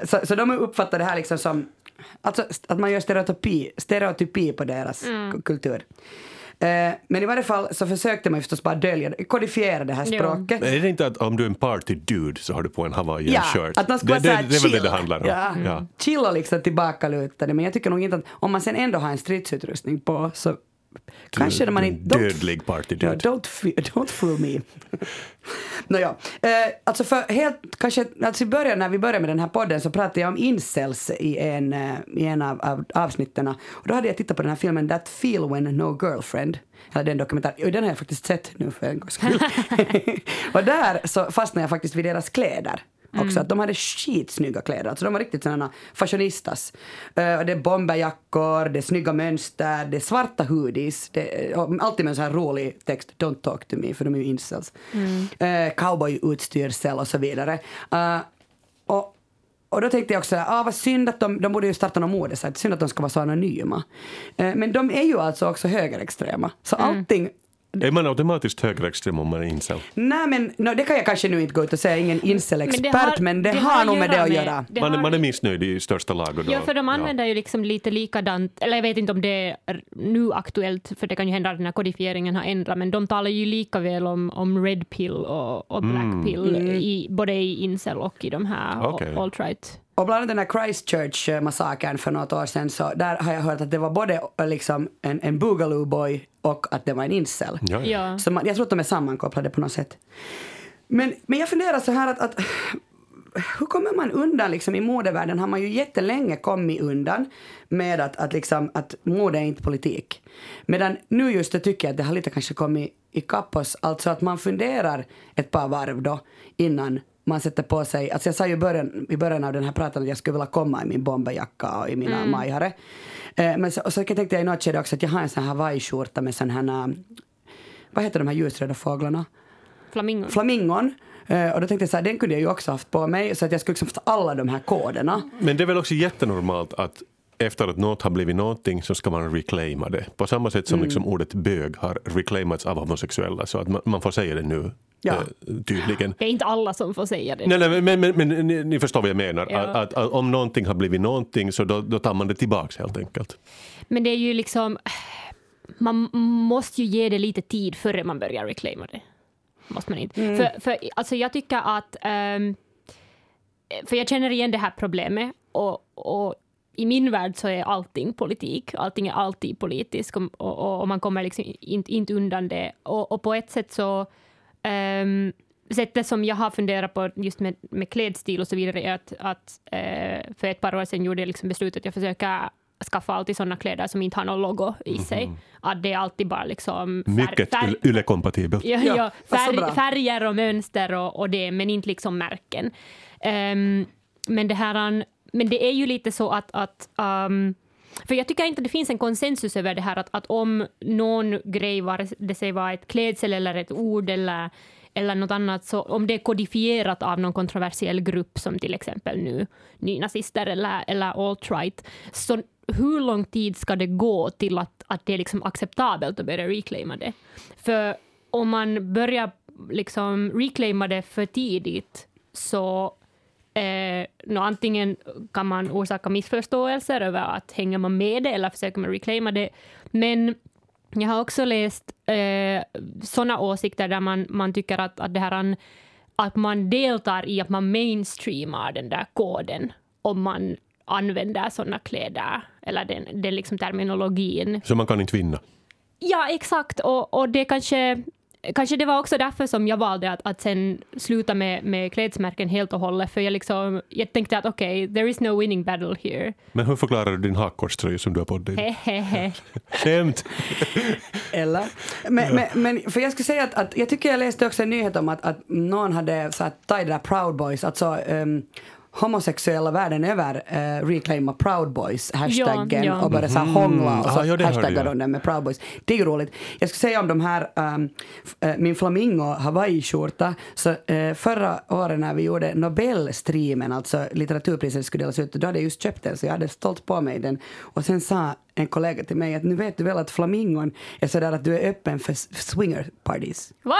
Så, så de uppfattar det här liksom som alltså, att man gör stereotypi, stereotypi på deras k- kultur. Eh, men i varje fall så försökte man ju förstås bara dölja det, kodifiera det här Ja. språket. Men är det inte att om du är en party-dude så har du på en hawaiian Ja, att de ska det, vara det, såhär det är väl det det handlar om. Ja. Ja. Chill och liksom tillbakalutade. Men jag tycker nog inte att om man sen ändå har en stridsutrustning på så kanske man en inte... dödlig party-dude. Ja, don't, don't fool me. Nåja, eh, alltså för helt, kanske, alltså i början när vi började med den här podden så pratade jag om incels i en, eh, i en av, av avsnitten. Och då hade jag tittat på den här filmen That Feel When No Girlfriend. Eller den dokumentären. Och den har jag faktiskt sett nu för en gångs skull. och där så fastnade jag faktiskt vid deras kläder. Också att de hade skitsnygga kläder. Alltså de var riktigt sådana fashionistas. Eh, och det är bomberjackor, det är snygga mönster, det är svarta hoodies. Det, och alltid med en sån här rolig text, don't talk to me, för de är ju incels. Uh, Cowboyutstyrsel och så vidare. Eh, och, och då tänkte jag också, ah, vad synd att de, de borde ju starta någon modesajt, synd att de ska vara så anonyma. Eh, men de är ju alltså också högerextrema. Så allting Är man automatiskt högerextrem om man är incel? Nej men no, det kan jag kanske nu inte gå ut och säga, ingen incel-expert, men det, har- har nog med det att med- göra. det Man, har- man är missnöjd i största laget. Ja, för de använder ju liksom lite likadant, eller jag vet inte om det är nu aktuellt, för det kan ju hända att den här kodifieringen har ändrat, men de talar ju lika väl om, om red pill och, och black pill, i, både i incel och i de här Okej. alt-right. Och bland annat den här Christchurch-massakern för något år sedan, så där har jag hört att det var både eh, liksom en, en boogaloo-boy och att det var en incel. Ja, ja. Ja. Så man, jag tror att de är sammankopplade på något sätt. Men, men jag funderar så här att, att hur kommer man undan liksom i modevärlden har man ju jättelänge kommit undan med att, att, liksom, att mode är inte politik. Medan nu just det tycker jag att det har lite kanske kommit ikapp oss, alltså att man funderar ett par varv då innan man sätter på sig, alltså jag sa ju i början, i början av den här pratan att jag skulle vilja komma i min bomberjacka och i mina mm. majare. Eh, men så, och så tänkte jag i något skede också att jag har en sån här hawaiiskjorta med sån här, äh, vad heter de här ljusröda fåglarna? Flamingon. flamingon. Eh, och då tänkte jag så här, den kunde jag ju också haft på mig så att jag skulle liksom få alla de här koderna. Men det är väl också jättenormalt att efter att något har blivit någonting så ska man reclaima det. På samma sätt som liksom ordet bög har reclaimats av homosexuella så att man, man får säga det nu Ja. eh, tydligen. Det är inte alla som får säga det. Nej, nej, men, men, men ni, ni förstår vad jag menar. Ja. Att, att, att om någonting har blivit någonting så då, då tar man det tillbaks helt enkelt. Men det är ju liksom, man måste ju ge det lite tid före man börjar reclaima det. Måste man inte. För, för alltså jag tycker att, ehm, för jag känner igen det här problemet och, och i min värld så är allting politik. Allting är alltid politiskt och, och, och man kommer liksom inte, inte undan det. Och, och på ett sätt så um, sättet som jag har funderat på just med, med klädstil och så vidare är att, att eh, för ett par år sedan gjorde jag liksom beslutet att jag försöker skaffa alltid sådana kläder som inte har någon logo i sig. Att det är alltid bara liksom fär- Mycket färg- yle-kompatibelt. Ja, Ja, ja, vad så bra. färg, färger och mönster och, och det, men inte liksom märken. Ehm, men, det här, men det är ju lite så att, att ehm, för jag tycker inte att det finns en konsensus över det här att, att om någon grej, vare det sig var ett klädsel eller ett ord eller, eller något annat, så om det är kodifierat av någon kontroversiell grupp som till exempel nu nynazister eller, eller alt-right, så hur lång tid ska det gå till att, att det är liksom acceptabelt att börja reclaima det? För om man börjar liksom reclaima det för tidigt så eh, nå, antingen kan man orsaka missförståelser över att hänger man med det eller försöker man reclaima det. Men jag har också läst eh, sådana åsikter där man, man tycker att, att det här att man deltar i att man mainstreamar den där koden om man använder sådana kläder eller den, den liksom terminologin. Så man kan inte vinna. Ja, exakt. Och, och det kanske, kanske det var också därför som jag valde att, att sen sluta med, med klädesmärken helt och hållet. För jag, liksom, jag tänkte att okej, okay, there is no winning battle here. Men hur förklarar du din hakkorströja som du har på dig? Hehehe. Skämt! Eller? Men, men, men, för jag skulle säga att, att jag tycker jag läste också en nyhet om att, att någon hade så att, tagit det där Proud Boys, alltså um, homosexuella världen över uh, reclaima Proud Boys hashtaggen Ja, ja. och började så här hångla och så Ah, ja, det hörde hashtaggar de den med Proud Boys. Det är roligt. Jag skulle säga om de här, um, eh, min flamingo Hawaii-skjorta, så uh, förra året när vi gjorde Nobelstreamen, alltså litteraturpriset skulle delas ut, då hade jag just köpt den så jag hade stolt på mig den och sen sa en kollega till mig att nu vet du väl att flamingon är sådär att du är öppen för s- swinger parties. Va?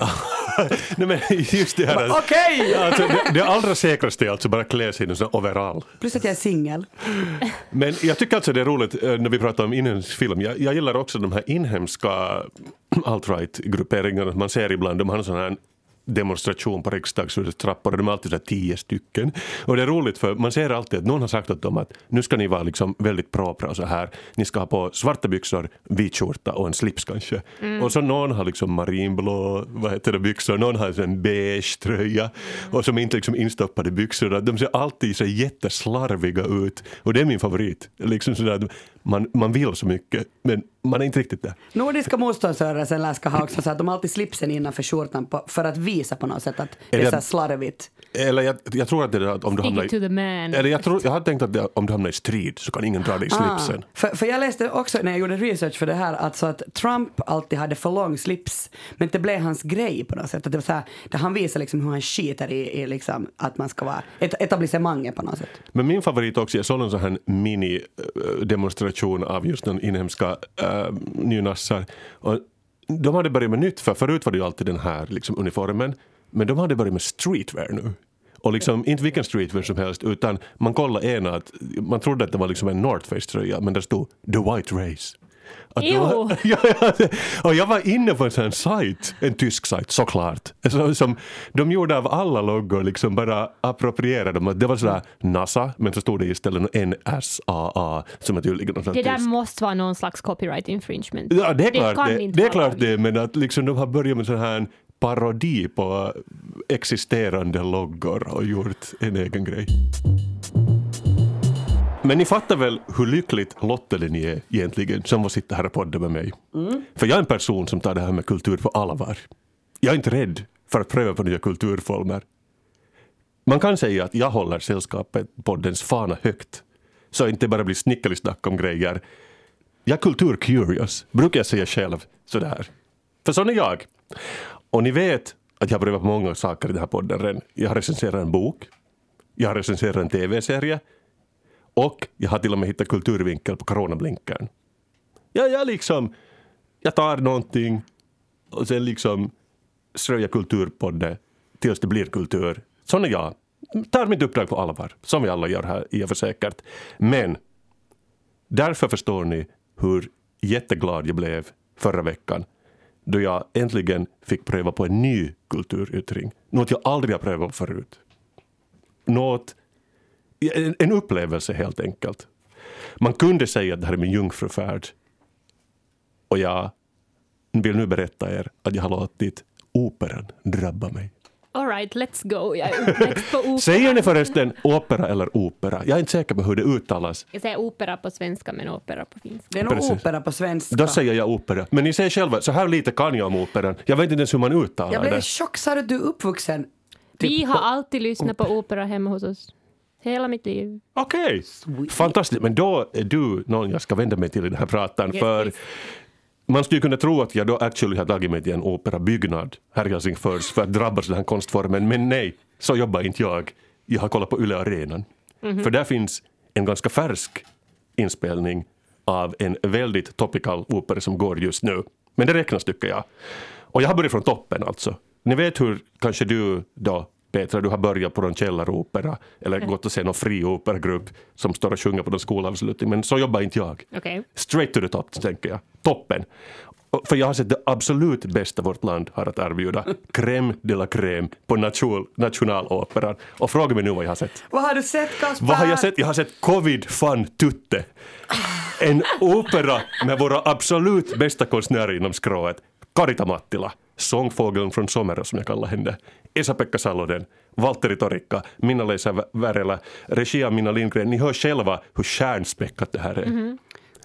Nej, men just det här. Okej! Alltså, det, det allra säkraste är alltså bara klä sig i en overall. Plus att jag är singel. Men jag tycker alltså det är roligt eh, när vi pratar om inhemsk film. Jag, jag gillar också de här inhemska alt-right-grupperingarna man ser ibland. De har en sån här demonstration på riksdagshusets trappor de är alltid så tio stycken. Och det är roligt för man ser alltid att någon har sagt åt dem att nu ska ni vara liksom väldigt propra och så här. Ni ska ha på svarta byxor, vit skjorta och en slips kanske. Och så någon har liksom marinblå vad heter det, byxor, någon har en beige tröja och som inte liksom instoppade byxorna. De ser alltid så jätteslarviga ut och det är min favorit. Liksom sådär, man, man vill så mycket men man är inte riktigt där. Nordiska motståndsrörelsen ska ha också så att de har alltid slipsen innanför skjortan på, för att visa på något sätt att det är så slarvigt. Eller jag, jag tror att det är att om du hamnar it to i, the man. eller jag, tror, jag hade tänkt att det, om du hamnar i strid så kan ingen dra dig i slipsen. Ah, för, för jag läste också när jag gjorde research för det här alltså att Trump alltid hade för lång slips men det blev hans grej på något sätt. Att det var så här, där han visar liksom hur han skiter i, i liksom att man ska vara et, etablissemanget på något sätt. Men min favorit också, jag såg en sån här mini-demonstration av just den inhemska äh, Eh, nynassar. Och de hade börjat med nytt, för förut var det ju alltid den här liksom, uniformen. Men de hade börjat med streetwear nu. Och liksom, inte vilken streetwear som helst, utan man kollade ena att man trodde att det var liksom en North Face-tröja, men där stod “The White Race”. Att det var, ja, ja, och jag var inne på en sån sajt, en tysk sajt såklart, som, som de gjorde av alla loggor, liksom bara approprierade dem. Det var sådär NASA, men så stod det istället NSAA som är tydligen Det där tyskt. måste vara någon slags copyright infringement. Ja, det är det klart det, inte det, är klart det men att liksom de har börjat med sån här parodi på existerande loggor och gjort en egen grej. Men ni fattar väl hur lyckligt lottade ni är egentligen som får sitta här och podda med mig? För jag är en person som tar det här med kultur på allvar. Jag är inte rädd för att pröva på nya kulturformer. Man kan säga att jag håller sällskapet poddens fana högt. Så inte bara blir snickelisnack om grejer. Jag är kulturcurious, brukar jag säga själv. Sådär. För sån är jag. Och ni vet att jag har prövat på många saker i den här podden redan. Jag har recenserat en bok. Jag har recenserat en tv-serie. Och jag har till och med hittat kulturvinkel på coronablinkern. Ja, jag liksom... Jag tar någonting och sen liksom ströjar kultur på det tills det blir kultur. Sån är jag. Tar mitt uppdrag på allvar, som vi alla gör här i och för säkert. Men därför förstår ni hur jätteglad jag blev förra veckan då jag äntligen fick pröva på en ny kulturyttring. Något jag aldrig har prövat förut. Något, en, en upplevelse helt enkelt. Man kunde säga att det här är min jungfrufärd. Och jag vill nu berätta er att jag har låtit operan drabba mig. All right, let's go. Jag är uppväxt på opera. Säger ni förresten opera eller opera? Jag är inte säker på hur det uttalas. Jag säger opera på svenska men opera på finska. Det är nog Precis. opera på svenska. Då säger jag opera. Men ni säger själva, så här lite kan jag om operan. Jag vet inte ens hur man uttalar jag blev det. i chock, sa du att du är uppvuxen? Vi typ har på- alltid lyssnat på opera hemma hos oss. Hela mitt liv. Okej, fantastiskt. Men då är du någon jag ska vända mig till i den här pratan. Yes, för please. man skulle kunna tro att jag då actually har tagit mig till en operabyggnad här i Helsingfors för att drabbas av den här konstformen. Men nej, så jobbar inte jag. Jag har kollat på Yle Arenan. För där finns en ganska färsk inspelning av en väldigt topical opera som går just nu. Men det räknas tycker jag. Och jag har börjat från toppen alltså. Ni vet hur kanske du då Petra, du har börjat på någon källaropera eller gått och se någon fri operagrupp som står och sjunger på någon skolavslutning. Men så jobbar inte jag. Okej. Straight to the top, tänker jag. Toppen. För jag har sett det absolut bästa vårt land har att erbjuda. Crème de la crème på nation, Nationaloperan. Och fråga mig nu vad jag har sett. Vad har du sett Kasper? Vad har jag sett? Jag har sett Covid fan tutte. En opera med våra absolut bästa konstnärer inom skrået. Karita Mattila, sångfågeln från Somero som jag kallar henne. Esa-Pekka Salonen, Valtteri Torikka, Minna-Leisa Värela, regi av Minna Lindgren. Ni hör själva hur stjärnspäckat det här är.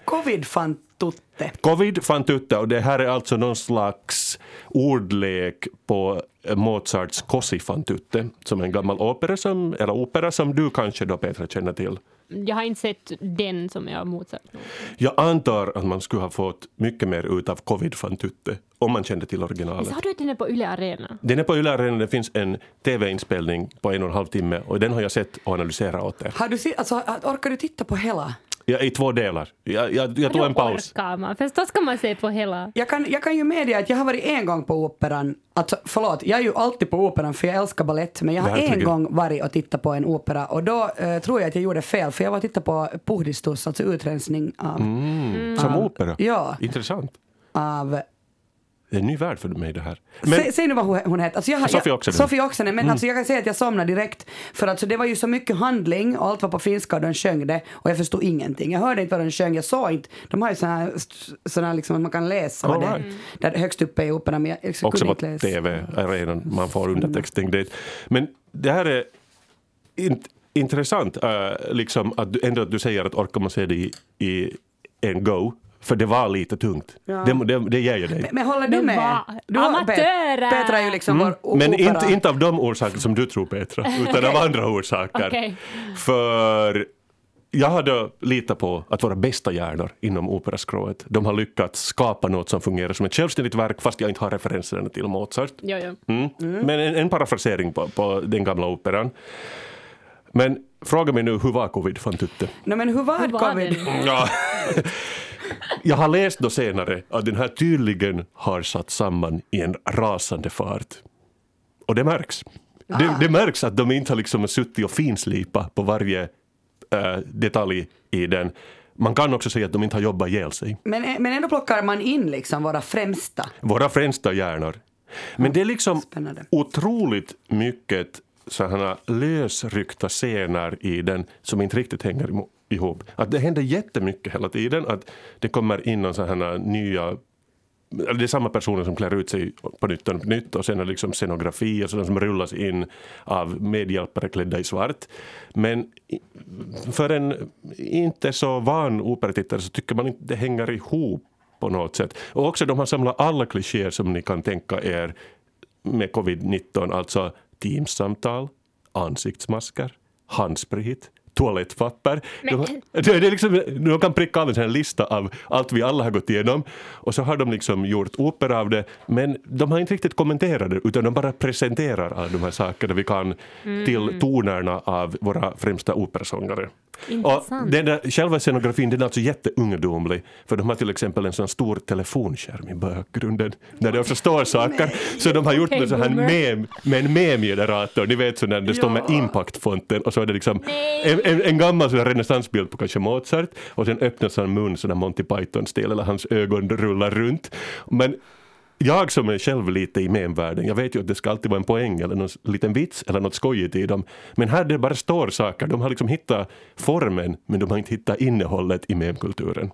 Covid fan tutte. Covid fan tutte och det här är alltså någon slags ordlek på Mozarts Così fan tutte som är en gammal opera som, eller opera som du kanske då Petra känner till. Jag har inte sett den som jag har motsatt. Jag antar att man skulle ha fått mycket mer ut av Covid fan tutte om man kände till originalet. Sa du att den är på Yle Arena? Den är på Yle Arena, det finns en tv-inspelning på en och en halv timme och den har jag sett och analyserat åt er. Har du se, alltså, orkar du titta på hela? Ja, I två delar. Jag, jag, jag tog en paus. orkar man, för då ska man se på hela. Jag kan, jag kan ju medge att jag har varit en gång på operan. Alltså, förlåt, jag är ju alltid på operan för jag älskar ballett. Men jag har en Verkligen. gång varit och tittat på en opera och då eh, tror jag att jag gjorde fel för jag var och tittade på puhdistus, alltså utrensning av, Mm. Som opera? Ja. Intressant. av Det är en ny värld för mig det här. Säg, säg nu vad hon, heter. Alltså jag, har- Sofie jag, Oksanen. Sofie Oksanen. Men alltså jag kan säga att jag somnade direkt. För alltså det var ju så mycket handling och allt var på finska och de sjöng det. Och jag förstod ingenting. Jag hörde inte vad de sjöng. Jag såg inte. De har ju såna här, såna liksom att man kan läsa All det right. är. Där högst uppe i operan. Men jag, jag Också på tv-arenan, man får undertextning dit. Men det här är int- intressant, äh, liksom att du, ändå att du säger att orkar man se det i, i en go, för det var lite tungt. Ja. Det, det, det ger jag dig. Men, men håller du Men med? Du Amatörer! Pet- Petra är ju liksom vår Mm. Men opera. inte, inte av de orsaker som du tror Petra, utan av andra orsaker. Okej. För jag hade litat på att våra bästa hjärnor inom operaskrået, de har lyckats skapa något som fungerar som ett självständigt verk fast jag inte har referenserna till Mozart. Jo, jo. Mm. Men en, en parafrasering på, på den gamla operan. Men fråga mig nu, hur var covid fan tutte? No, men hur var, Hur var covid? Jag har läst då senare att den här tydligen har satt samman i en rasande fart. Och det märks. Det, det märks att de inte har liksom suttit och finslipat på varje eh, detalj i den. Man kan också säga att de inte har jobbat ihjäl sig. Men, men ändå plockar man in liksom våra främsta. Våra främsta hjärnor. Men det är liksom Spännande. otroligt mycket sådana lösryckta scener i den som inte riktigt hänger imo- ihop. Att det händer jättemycket hela tiden. Att det kommer in någon nya det är samma personer som klär ut sig på nytt och på nytt och sen är det liksom scenografi och sådant som rullas in av medhjälpare klädda i svart. Men för en inte så van operatittare så tycker man inte det hänger ihop på något sätt. Och också de har samlat alla klichéer som ni kan tänka er med covid-19, alltså teamsamtal, ansiktsmasker, handsprit, toalettpapper. Men- De, det är liksom, de kan pricka av en sån lista av allt vi alla har gått igenom och så har de liksom gjort opera av det men de har inte riktigt kommenterat det utan de bara presenterar alla de här sakerna vi kan till tonerna av våra främsta operasångare. Och den där, själva scenografin den är alltså jätteungdomlig för de har till exempel en sån stor telefonskärm i bakgrunden där också står saker. Så de har gjort Okej, med, så här mem, med en mem-generator, ni vet så när det står med impact-fonten och så är det liksom en, en, en gammal sån renässansbild på kanske Mozart och sen öppnas hans mun sån här Monty Python-stil eller hans ögon rullar runt. Men jag som är själv lite i memvärlden, jag vet ju att det ska alltid vara en poäng eller någon liten vits eller något skojigt i dem. Men här det bara står saker, de har liksom hittat formen men de har inte hittat innehållet i memkulturen.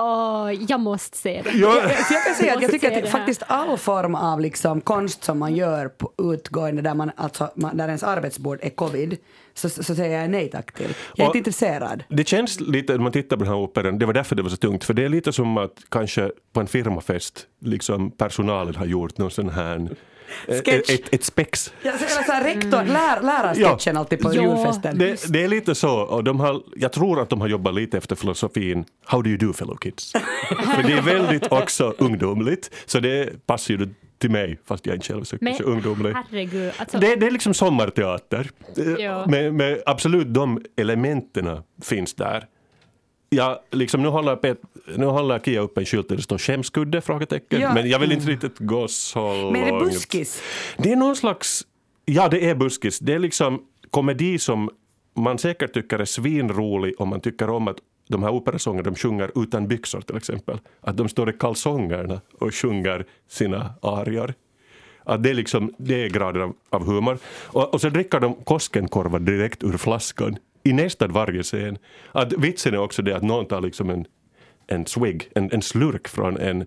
Åh, jag måste se det. Ja. Så jag kan säga att jag tycker att faktiskt all form av liksom konst som man gör på utgående där, man, alltså, man, där ens arbetsbord är covid, så, så säger jag nej tack till. Jag är Och- inte intresserad. Det känns lite, när man tittar på den här operan, det var därför det var så tungt, för det är lite som att kanske på en firmafest, liksom personalen har gjort någon sån här eh, Sketch. Ett, ett spex. Ja, så, här, rektor, lär, lärarsketchen alltid på Ja. julfesten. Det, det är lite så, och de har, jag tror att de har jobbat lite efter filosofin How do you do fellow kids? För det är väldigt också ungdomligt, så det passar ju till mig, fast jag inte själv är Men så ungdomlig. herregud, alltså, Det, det är liksom sommarteater. Eh, Ja. Med, med absolut de elementen finns där. Ja, liksom, nu, håller Pet, nu håller Kia upp en skylt där det står skämskudde? Frågetecken. Ja. Men jag vill inte riktigt gå så långt. Men är det buskis? Det är någon slags, ja det är buskis. Det är liksom komedi som man säkert tycker är svinrolig om man tycker om att de här operasångerna de sjunger utan byxor till exempel. Att de står i kalsongerna och sjunger sina arior. Att det, är liksom, det är graden av, av humor. Och, och så dricker de Koskenkorva direkt ur flaskan i nästan varje scen. Att vitsen är också det att någon tar liksom en, en swig, en, en slurk från en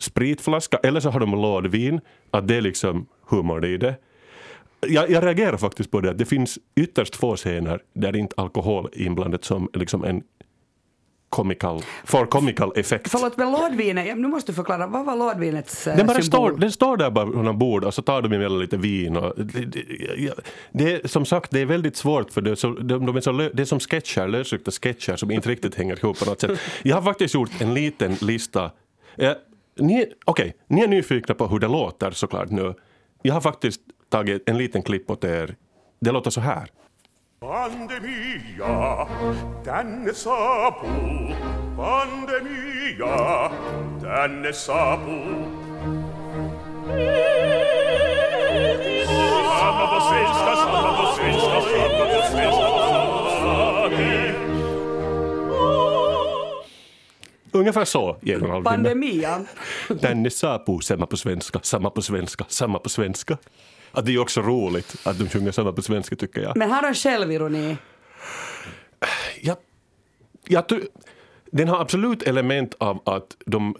spritflaska eller så har de lådvin. Att det är liksom humor i det. Jag, jag reagerar faktiskt på det att det finns ytterst få scener där inte alkohol är inblandat som liksom en comical, for comical effect. Förlåt, men lådvinet, nu måste du förklara, vad var lådvinets eh, Den, bara symbol? står, den står där bara på bord och så tar de emellan lite vin. Och, det, det, det är, som sagt, det är väldigt svårt för det, är så, de, de är så, det är som sketcher, lösryckta sketcher som inte riktigt hänger ihop på något sätt. Jag har faktiskt gjort en liten lista. Eh, ni, Okej, ni är nyfikna på hur det låter såklart nu. Jag har faktiskt tagit en liten klipp åt er. Det låter så här. Pandemia, tänne saapuu. Pandemia, tänne saapuu. Samma på svenska, samma på svenska, samma på svenska. Ungefär så den Alvin. Pandemia. Tänne saapuu, samma på svenska, samma på svenska, samma på svenska. Att det är också roligt att de sjunger samma på svenska tycker jag. Men har de självironi? jag, jag den har absolut element av att de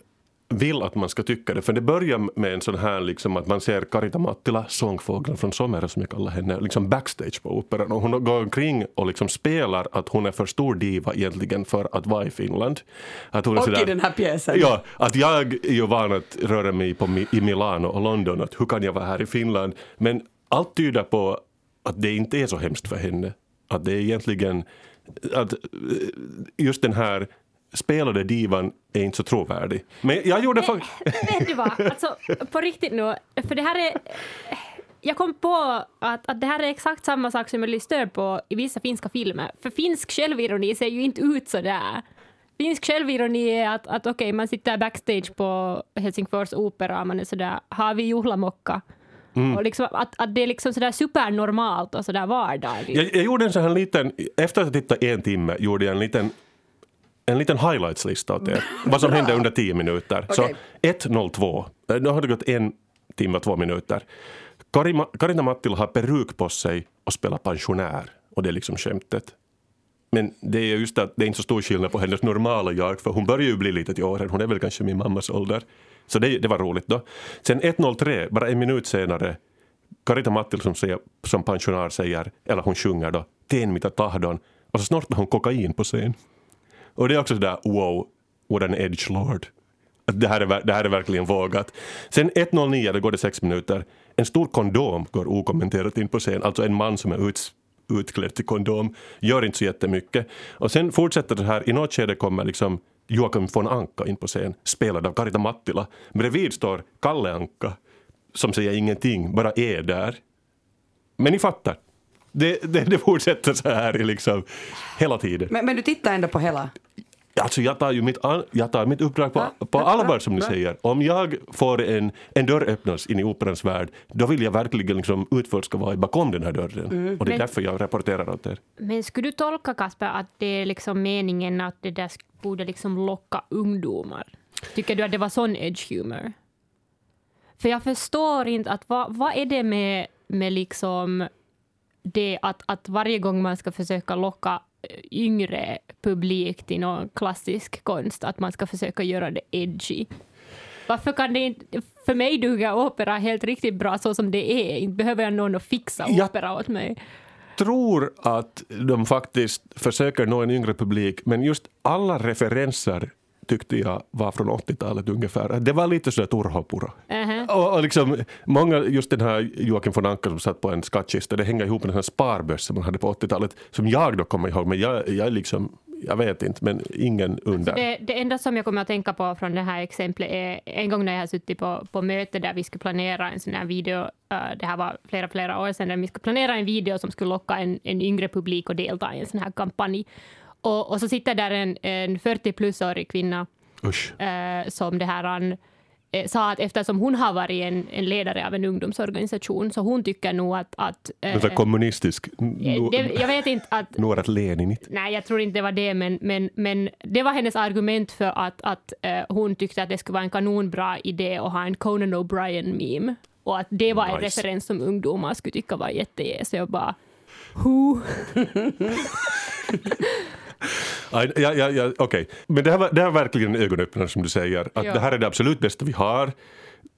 vill att man ska tycka det. För det börjar med en sån här liksom att man ser Karita Mattila, sångfågeln från Somera som jag kallar henne, liksom backstage på operan. Och hon går omkring och liksom spelar att hon är för stor diva egentligen för att vara i Finland. Att hon är Och sådär- i den här pjäsen. Ja, att jag är ju van att röra mig på, i Milano och London, att hur kan jag vara här i Finland? Men allt tyder på att det inte är så hemskt för henne. Att det är egentligen, att eh, just den här spelade divan är inte så trovärdig. Men jag gjorde faktiskt... Vet du vad, alltså, på riktigt nu, för det här är... Jag kom på att, att det här är exakt samma sak som jag störd på i vissa finska filmer. För finsk självironi ser ju inte ut så där. Finsk självironi är att, att okej, man sitter backstage på Helsingfors opera och man är sådär, har vi juhlamocka? Och liksom, att, att det är liksom sådär supernormalt och sådär vardagligt. Jag, jag gjorde en sån här liten, efter att ha tittat en timme, gjorde jag en liten en liten highlights-lista åt er. Vad som hände under 10 minuter. Så Okej. 1.02. Eh, Nu har det gått en timme och två minuter. Karima, Karina Mattila har peruk på sig och spelar pensionär. Och det är liksom skämtet. Men det är just att det är inte så stor skillnad på hennes normala jag, för hon börjar ju bli lite till åren. Hon är väl kanske min mammas ålder. Så det, det var roligt då. Sen 1.03, bara en minut senare, Karita Mattila som, säger, som pensionär säger, eller hon sjunger då, teen mitä tahdon. Och så snortar hon kokain på scen. Och det är också sådär, wow, what an edge lord. Det här, är, det här är verkligen vågat. Sen 1.09, då går det sex minuter. En stor kondom går okommenterat in på scen. Alltså en man som är ut, utklädd till kondom. Gör inte så jättemycket. Och sen fortsätter det här. I något skede kommer liksom Joakim von Anka in på scen. Spelad av Karita Mattila. Bredvid står Kalle Anka. Som säger ingenting, bara är där. Men ni fattar. Det, det, det fortsätter så här i liksom hela tiden. Men, men du tittar ändå på hela? Alltså jag tar ju mitt, jag tar mitt uppdrag på, Ja, på allvar som ni bra. säger. Om jag får en, en dörr öppnas in i operans värld, då vill jag verkligen liksom utforska vad är bakom den här dörren. Mm. Och det är Men- därför jag rapporterar åt er. Men skulle du tolka, Kasper, att det är liksom meningen att det där borde liksom locka ungdomar? Tycker du att det var sån edge humor? För jag förstår inte att vad, vad är det med, med liksom det att, att varje gång man ska försöka locka yngre publik till någon klassisk konst, att man ska försöka göra det edgy. Varför kan det inte... För mig duger opera helt riktigt bra så som det är. Inte behöver jag någon att fixa Ja. opera åt mig. tror att de faktiskt försöker nå en yngre publik, men just alla referenser tyckte jag var från 80-talet ungefär. Det var lite sådär Turha Puro. Mhm. Och, och liksom, många, just den här Joakim von Anka som satt på en skattkista, det hänger ihop med den här sparbössa man hade på 80-talet, som jag då kommer ihåg, men jag, jag liksom, jag vet inte, men ingen under. Det, det enda som jag kommer att tänka på från det här exemplet är en gång när jag har suttit på, på möte där vi skulle planera en sån här video, eh, det här var flera, flera år sedan, där vi skulle planera en video som skulle locka en, en yngre publik och delta i en sån här kampanj. Och, och så sitter där en, en 40-plus-årig kvinna eh, som det här han, eh, sa att eftersom hon har varit en, en ledare av en ungdomsorganisation så hon tycker nog att... att eh, kommunistisk... eh, det, jag vet inte att... Något Leninigt. Nej, jag tror inte det var det, men, men, men det var hennes argument för att, att eh, hon tyckte att det skulle vara en kanonbra idé att ha en Conan O'Brien-meme. Och att det var en Nice. referens som ungdomar skulle tycka var jättege. Så jag bara... Who? Ja, ja, ja, Okej, men det här, var, det här var verkligen en ögonöppnare som du säger. Att Ja. Det här är det absolut bästa vi har.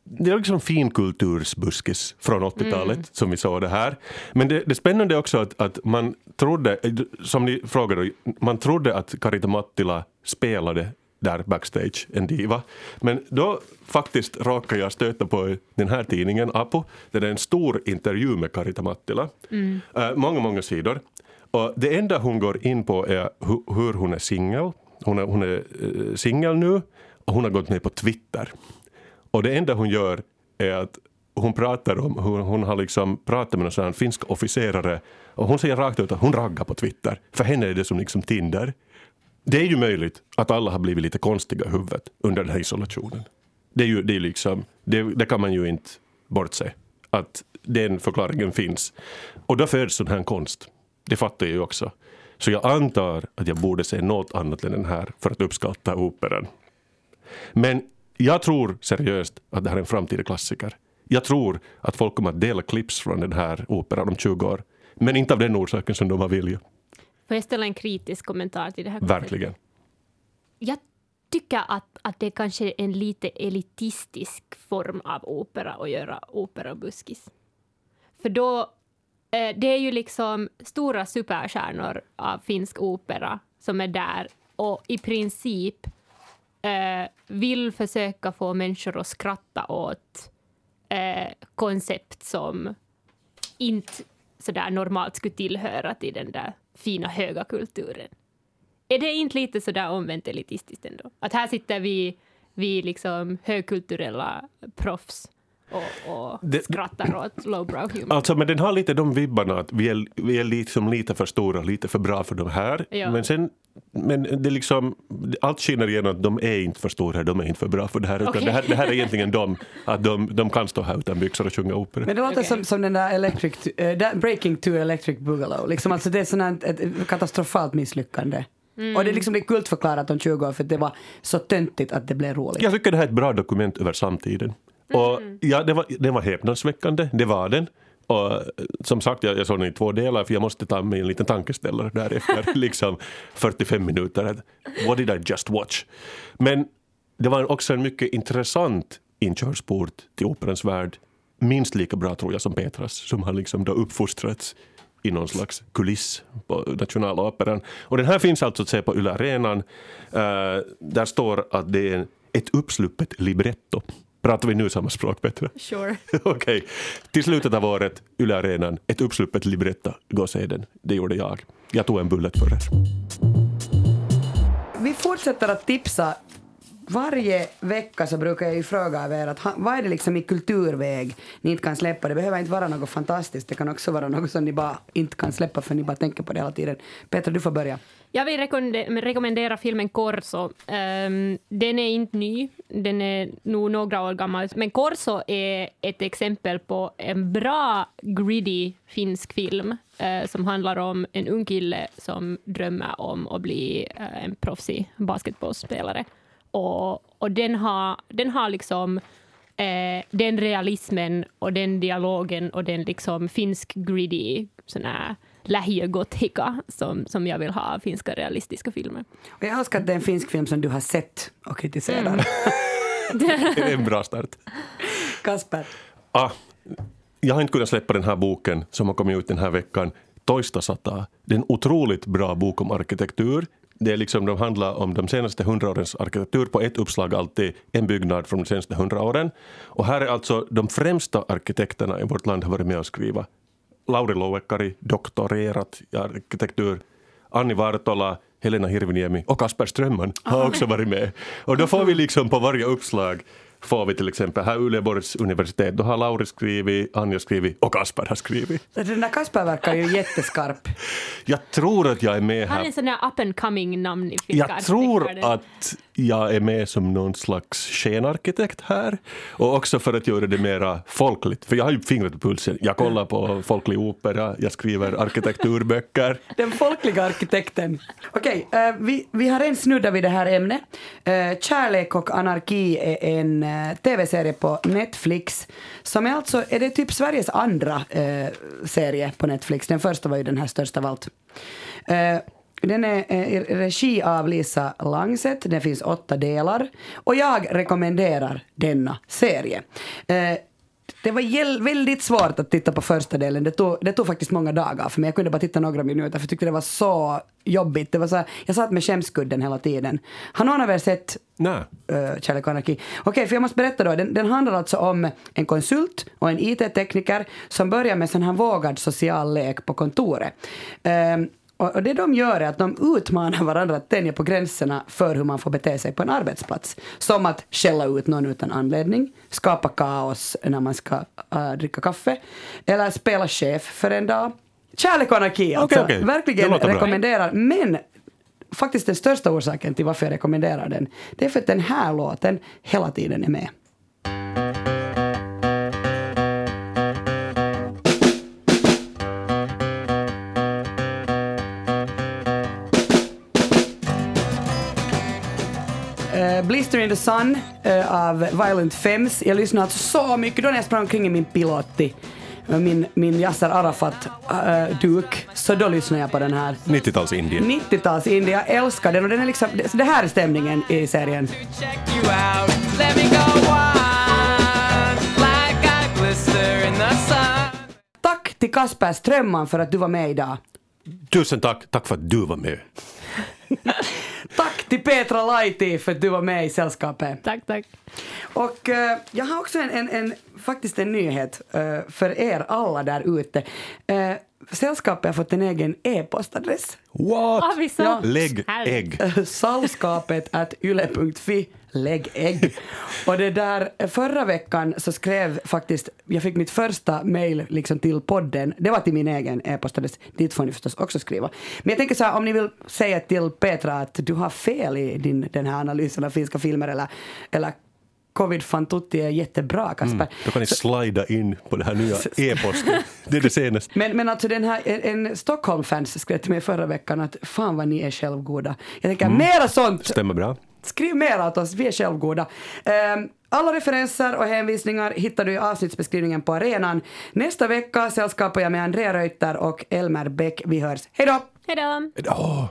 Det är liksom finkultursbuskis från 80-talet Mm. som vi såg det här. Men det, det spännande är också att, att man trodde, som ni frågade, man trodde att Karita Mattila spelade där backstage, en diva. Men då faktiskt råkade jag stöta på den här tidningen, Apo, där det är en stor intervju med Karita Mattila. Eh, många, många sidor. Och det enda hon går in på är hu- hur hon är singel. Hon är, hon är eh, singel nu och hon har gått med på Twitter. Och det enda hon gör är att hon pratar om hur hon har liksom pratat med någon sån finsk officerare och hon säger rakt ut att hon raggar på Twitter. För henne är det som liksom Tinder. Det är ju möjligt att alla har blivit lite konstiga i huvudet under den här isolationen. Det, är ju, det, är liksom, det, det kan man ju inte bortse att den förklaringen finns. Och då föds sån här konst. Det fattar jag ju också. Så jag antar att jag borde se något annat än den här för att uppskatta operan. Men jag tror seriöst att det här är en framtida klassiker. Jag tror att folk kommer att dela clips från den här operan om 20 år. Men inte av den orsaken som de har vilja. Får jag ställa en kritisk kommentar till det här? Verkligen. Jag tycker att, att det kanske är en lite elitistisk form av opera att göra opera och buskis. För då, Eh, det är ju liksom stora superstjärnor av finsk opera som är där och i princip eh, vill försöka få människor att skratta åt eh, koncept som inte sådär normalt skulle tillhöra till den där fina höga kulturen. Är det inte lite sådär omvänt elitistiskt ändå? Att här sitter vi, vi liksom högkulturella proffs och, och Det- skrattar åt lowbrow humor. Alltså, men den har lite de vibbarna att vi är, vi är liksom lite för stora, lite för bra för de här. Ja. Men sen men det är liksom, allt skiner igenom att de är inte för stora, de är inte för bra för det här. Utan Okej. det, här det här är egentligen de, att de, de kan stå här utan byxor och sjunga opera. Men det låter Okej. som, som den där electric, där Breaking to Electric Boogaloo. Liksom, alltså det är här, ett, ett katastrofalt misslyckande. Och det liksom blir kultförklarat om 20 år för att det var så töntigt att det blev roligt. Jag tycker det här är ett bra dokument över samtiden. Och ja, det var, den var häpnadsväckande, det var den. Och eh, som sagt, jag, jag såg den i två delar för jag måste ta mig en liten tankeställare därefter, liksom 45 minuter. What did I just watch? Men det var också en mycket intressant inkörsport till operans värld. Minst lika bra tror jag som Petras som har liksom då uppfostrats i någon slags kuliss på Nationaloperan. Och den här finns alltså att se på Yle Arenan. Eh, där står att det är ett uppsluppet libretto. Pratar vi nu samma språk, Petra? Sure. Okej. Till slutet av året, Yle Arenan, ett uppsluppet libretto. Gå och se den. Det gjorde jag. Jag tog en bullet för er. Vi fortsätter att tipsa. Varje vecka så brukar jag ju fråga av er att vad är det liksom i kulturväg ni inte kan släppa? Det behöver inte vara något fantastiskt, det kan också vara något som ni bara inte kan släppa för ni bara tänker på det hela tiden. Petra, du får börja. Jag vill rekommendera, filmen Corso. Ehm, den är inte ny, den är nog några år gammal. Men Corso är ett exempel på en bra, gritty finsk film eh, som handlar om en ung kille som drömmer om att bli eh, en proffsig basketbollspelare. Och, och den har, den har liksom eh, den realismen och den dialogen och den liksom finsk gritty sån här lähiögotika som, som jag vill ha av finska realistiska filmer. Och jag älskar att det är en finsk film som du har sett och kritiserar. Det är en bra start. Kasper. Ah, jag har inte kunnat släppa den här boken som har kommit ut den här veckan. Toista sata. Det är en otroligt bra bok om arkitektur. Det är liksom, de handlar om de senaste hundra årens arkitektur på ett uppslag alltid, en byggnad från de senaste hundra åren. Och här är alltså de främsta arkitekterna i vårt land har varit med och skriva. Lauri Louekkari, doktorerat i arkitektur. Anni Vartola, Helena Hirviniemi och Kasper Strömman har också varit med. Och då får vi liksom på varje uppslag får vi till exempel här Uleåborgs universitet, då har Lauri skrivit, Anja skrivit och Kasper har skrivit. Så Den där Kasper verkar ju jätteskarp. Jag tror att jag är med Han är här. en sån där up and coming namn i finska Jag tror att jag är med som någon slags skenarkitekt här. Och också för att göra det mera folkligt. För jag har ju fingret på pulsen. Jag kollar på folklig opera, jag skriver arkitekturböcker. Den folkliga arkitekten. Okej, okay, vi, vi har en snudda vid det här ämnet. Eh, kärlek och anarki är en eh, tv-serie på Netflix som är alltså, är det typ Sveriges andra serie på Netflix. Den första var ju den här största av allt. Eh, den är eh, i regi av Lisa Langset, det finns åtta delar. Och jag rekommenderar denna serie. Eh, det var väldigt svårt att titta på första delen. Det tog, det tog faktiskt många dagar för mig. Jag kunde bara titta några minuter för jag tyckte det var så jobbigt. Det var så här, jag satt med skämskudden hela tiden. Har någon av er sett Nej. uh, Kärlek och anarki. Okej, för jag måste berätta då. Den, den handlar alltså om en konsult och en IT-tekniker som börjar med sån här vågad social lek på kontoret. Ehm, och, det de gör är att de utmanar varandra att tänja på gränserna för hur man får bete sig på en arbetsplats. Som att skälla ut någon utan anledning, skapa kaos när man ska uh, dricka kaffe, eller spela chef för en dag. Kärlek och anarki alltså. Okej, okej. Verkligen låter bra. rekommenderar. Men faktiskt den största orsaken till varför jag rekommenderar den, det är för att den här låten hela tiden är med. In the Sun eh, av Violent Femmes. Jag lyssnade alltså så mycket då när jag sprang omkring i min Pilotti, eh, min, min Yasser Arafat-duk, så då lyssnade jag på den här. 90-tals Indien. 90-tals indie, jag älskar den och den är liksom, det, det här är stämningen i serien. Tack till Kasper Strömman för att du var med idag. Tusen tack, tack för att du var med. Till Petra Laiti för att du var med i sällskapet. Tack, tack. Och eh, jag har också en, en, en, faktiskt en nyhet eh, för er alla där ute. Eh, sällskapet har fått en egen e-postadress. What? Ah, Ja. Lägg ägg. Sällskapet at yle.fi lägg ägg. Och det där, förra veckan så skrev faktiskt, jag fick mitt första mail liksom till podden, det var till min egen e-postadress, dit får ni förstås också skriva. Men jag tänker så här, om ni vill säga till Petra att du har fel i din, den här analysen av finska filmer eller, eller Covid fantutti är jättebra Kasper. Då kan ni slida in på det här nya e-posten. Det är det senaste. Men, men alltså den här, en, en Stockholm-fans skrev till mig förra veckan att fan vad ni är självgoda. Jag tänker mera sånt! Stämmer bra. Skriv mer åt oss, vi är självgoda. Ehm, alla referenser och hänvisningar hittar du i avsnittsbeskrivningen på arenan. Nästa vecka sällskapar jag med Andrea Reuter och Elmer Bäck. Vi hörs. Hej då! Hej då!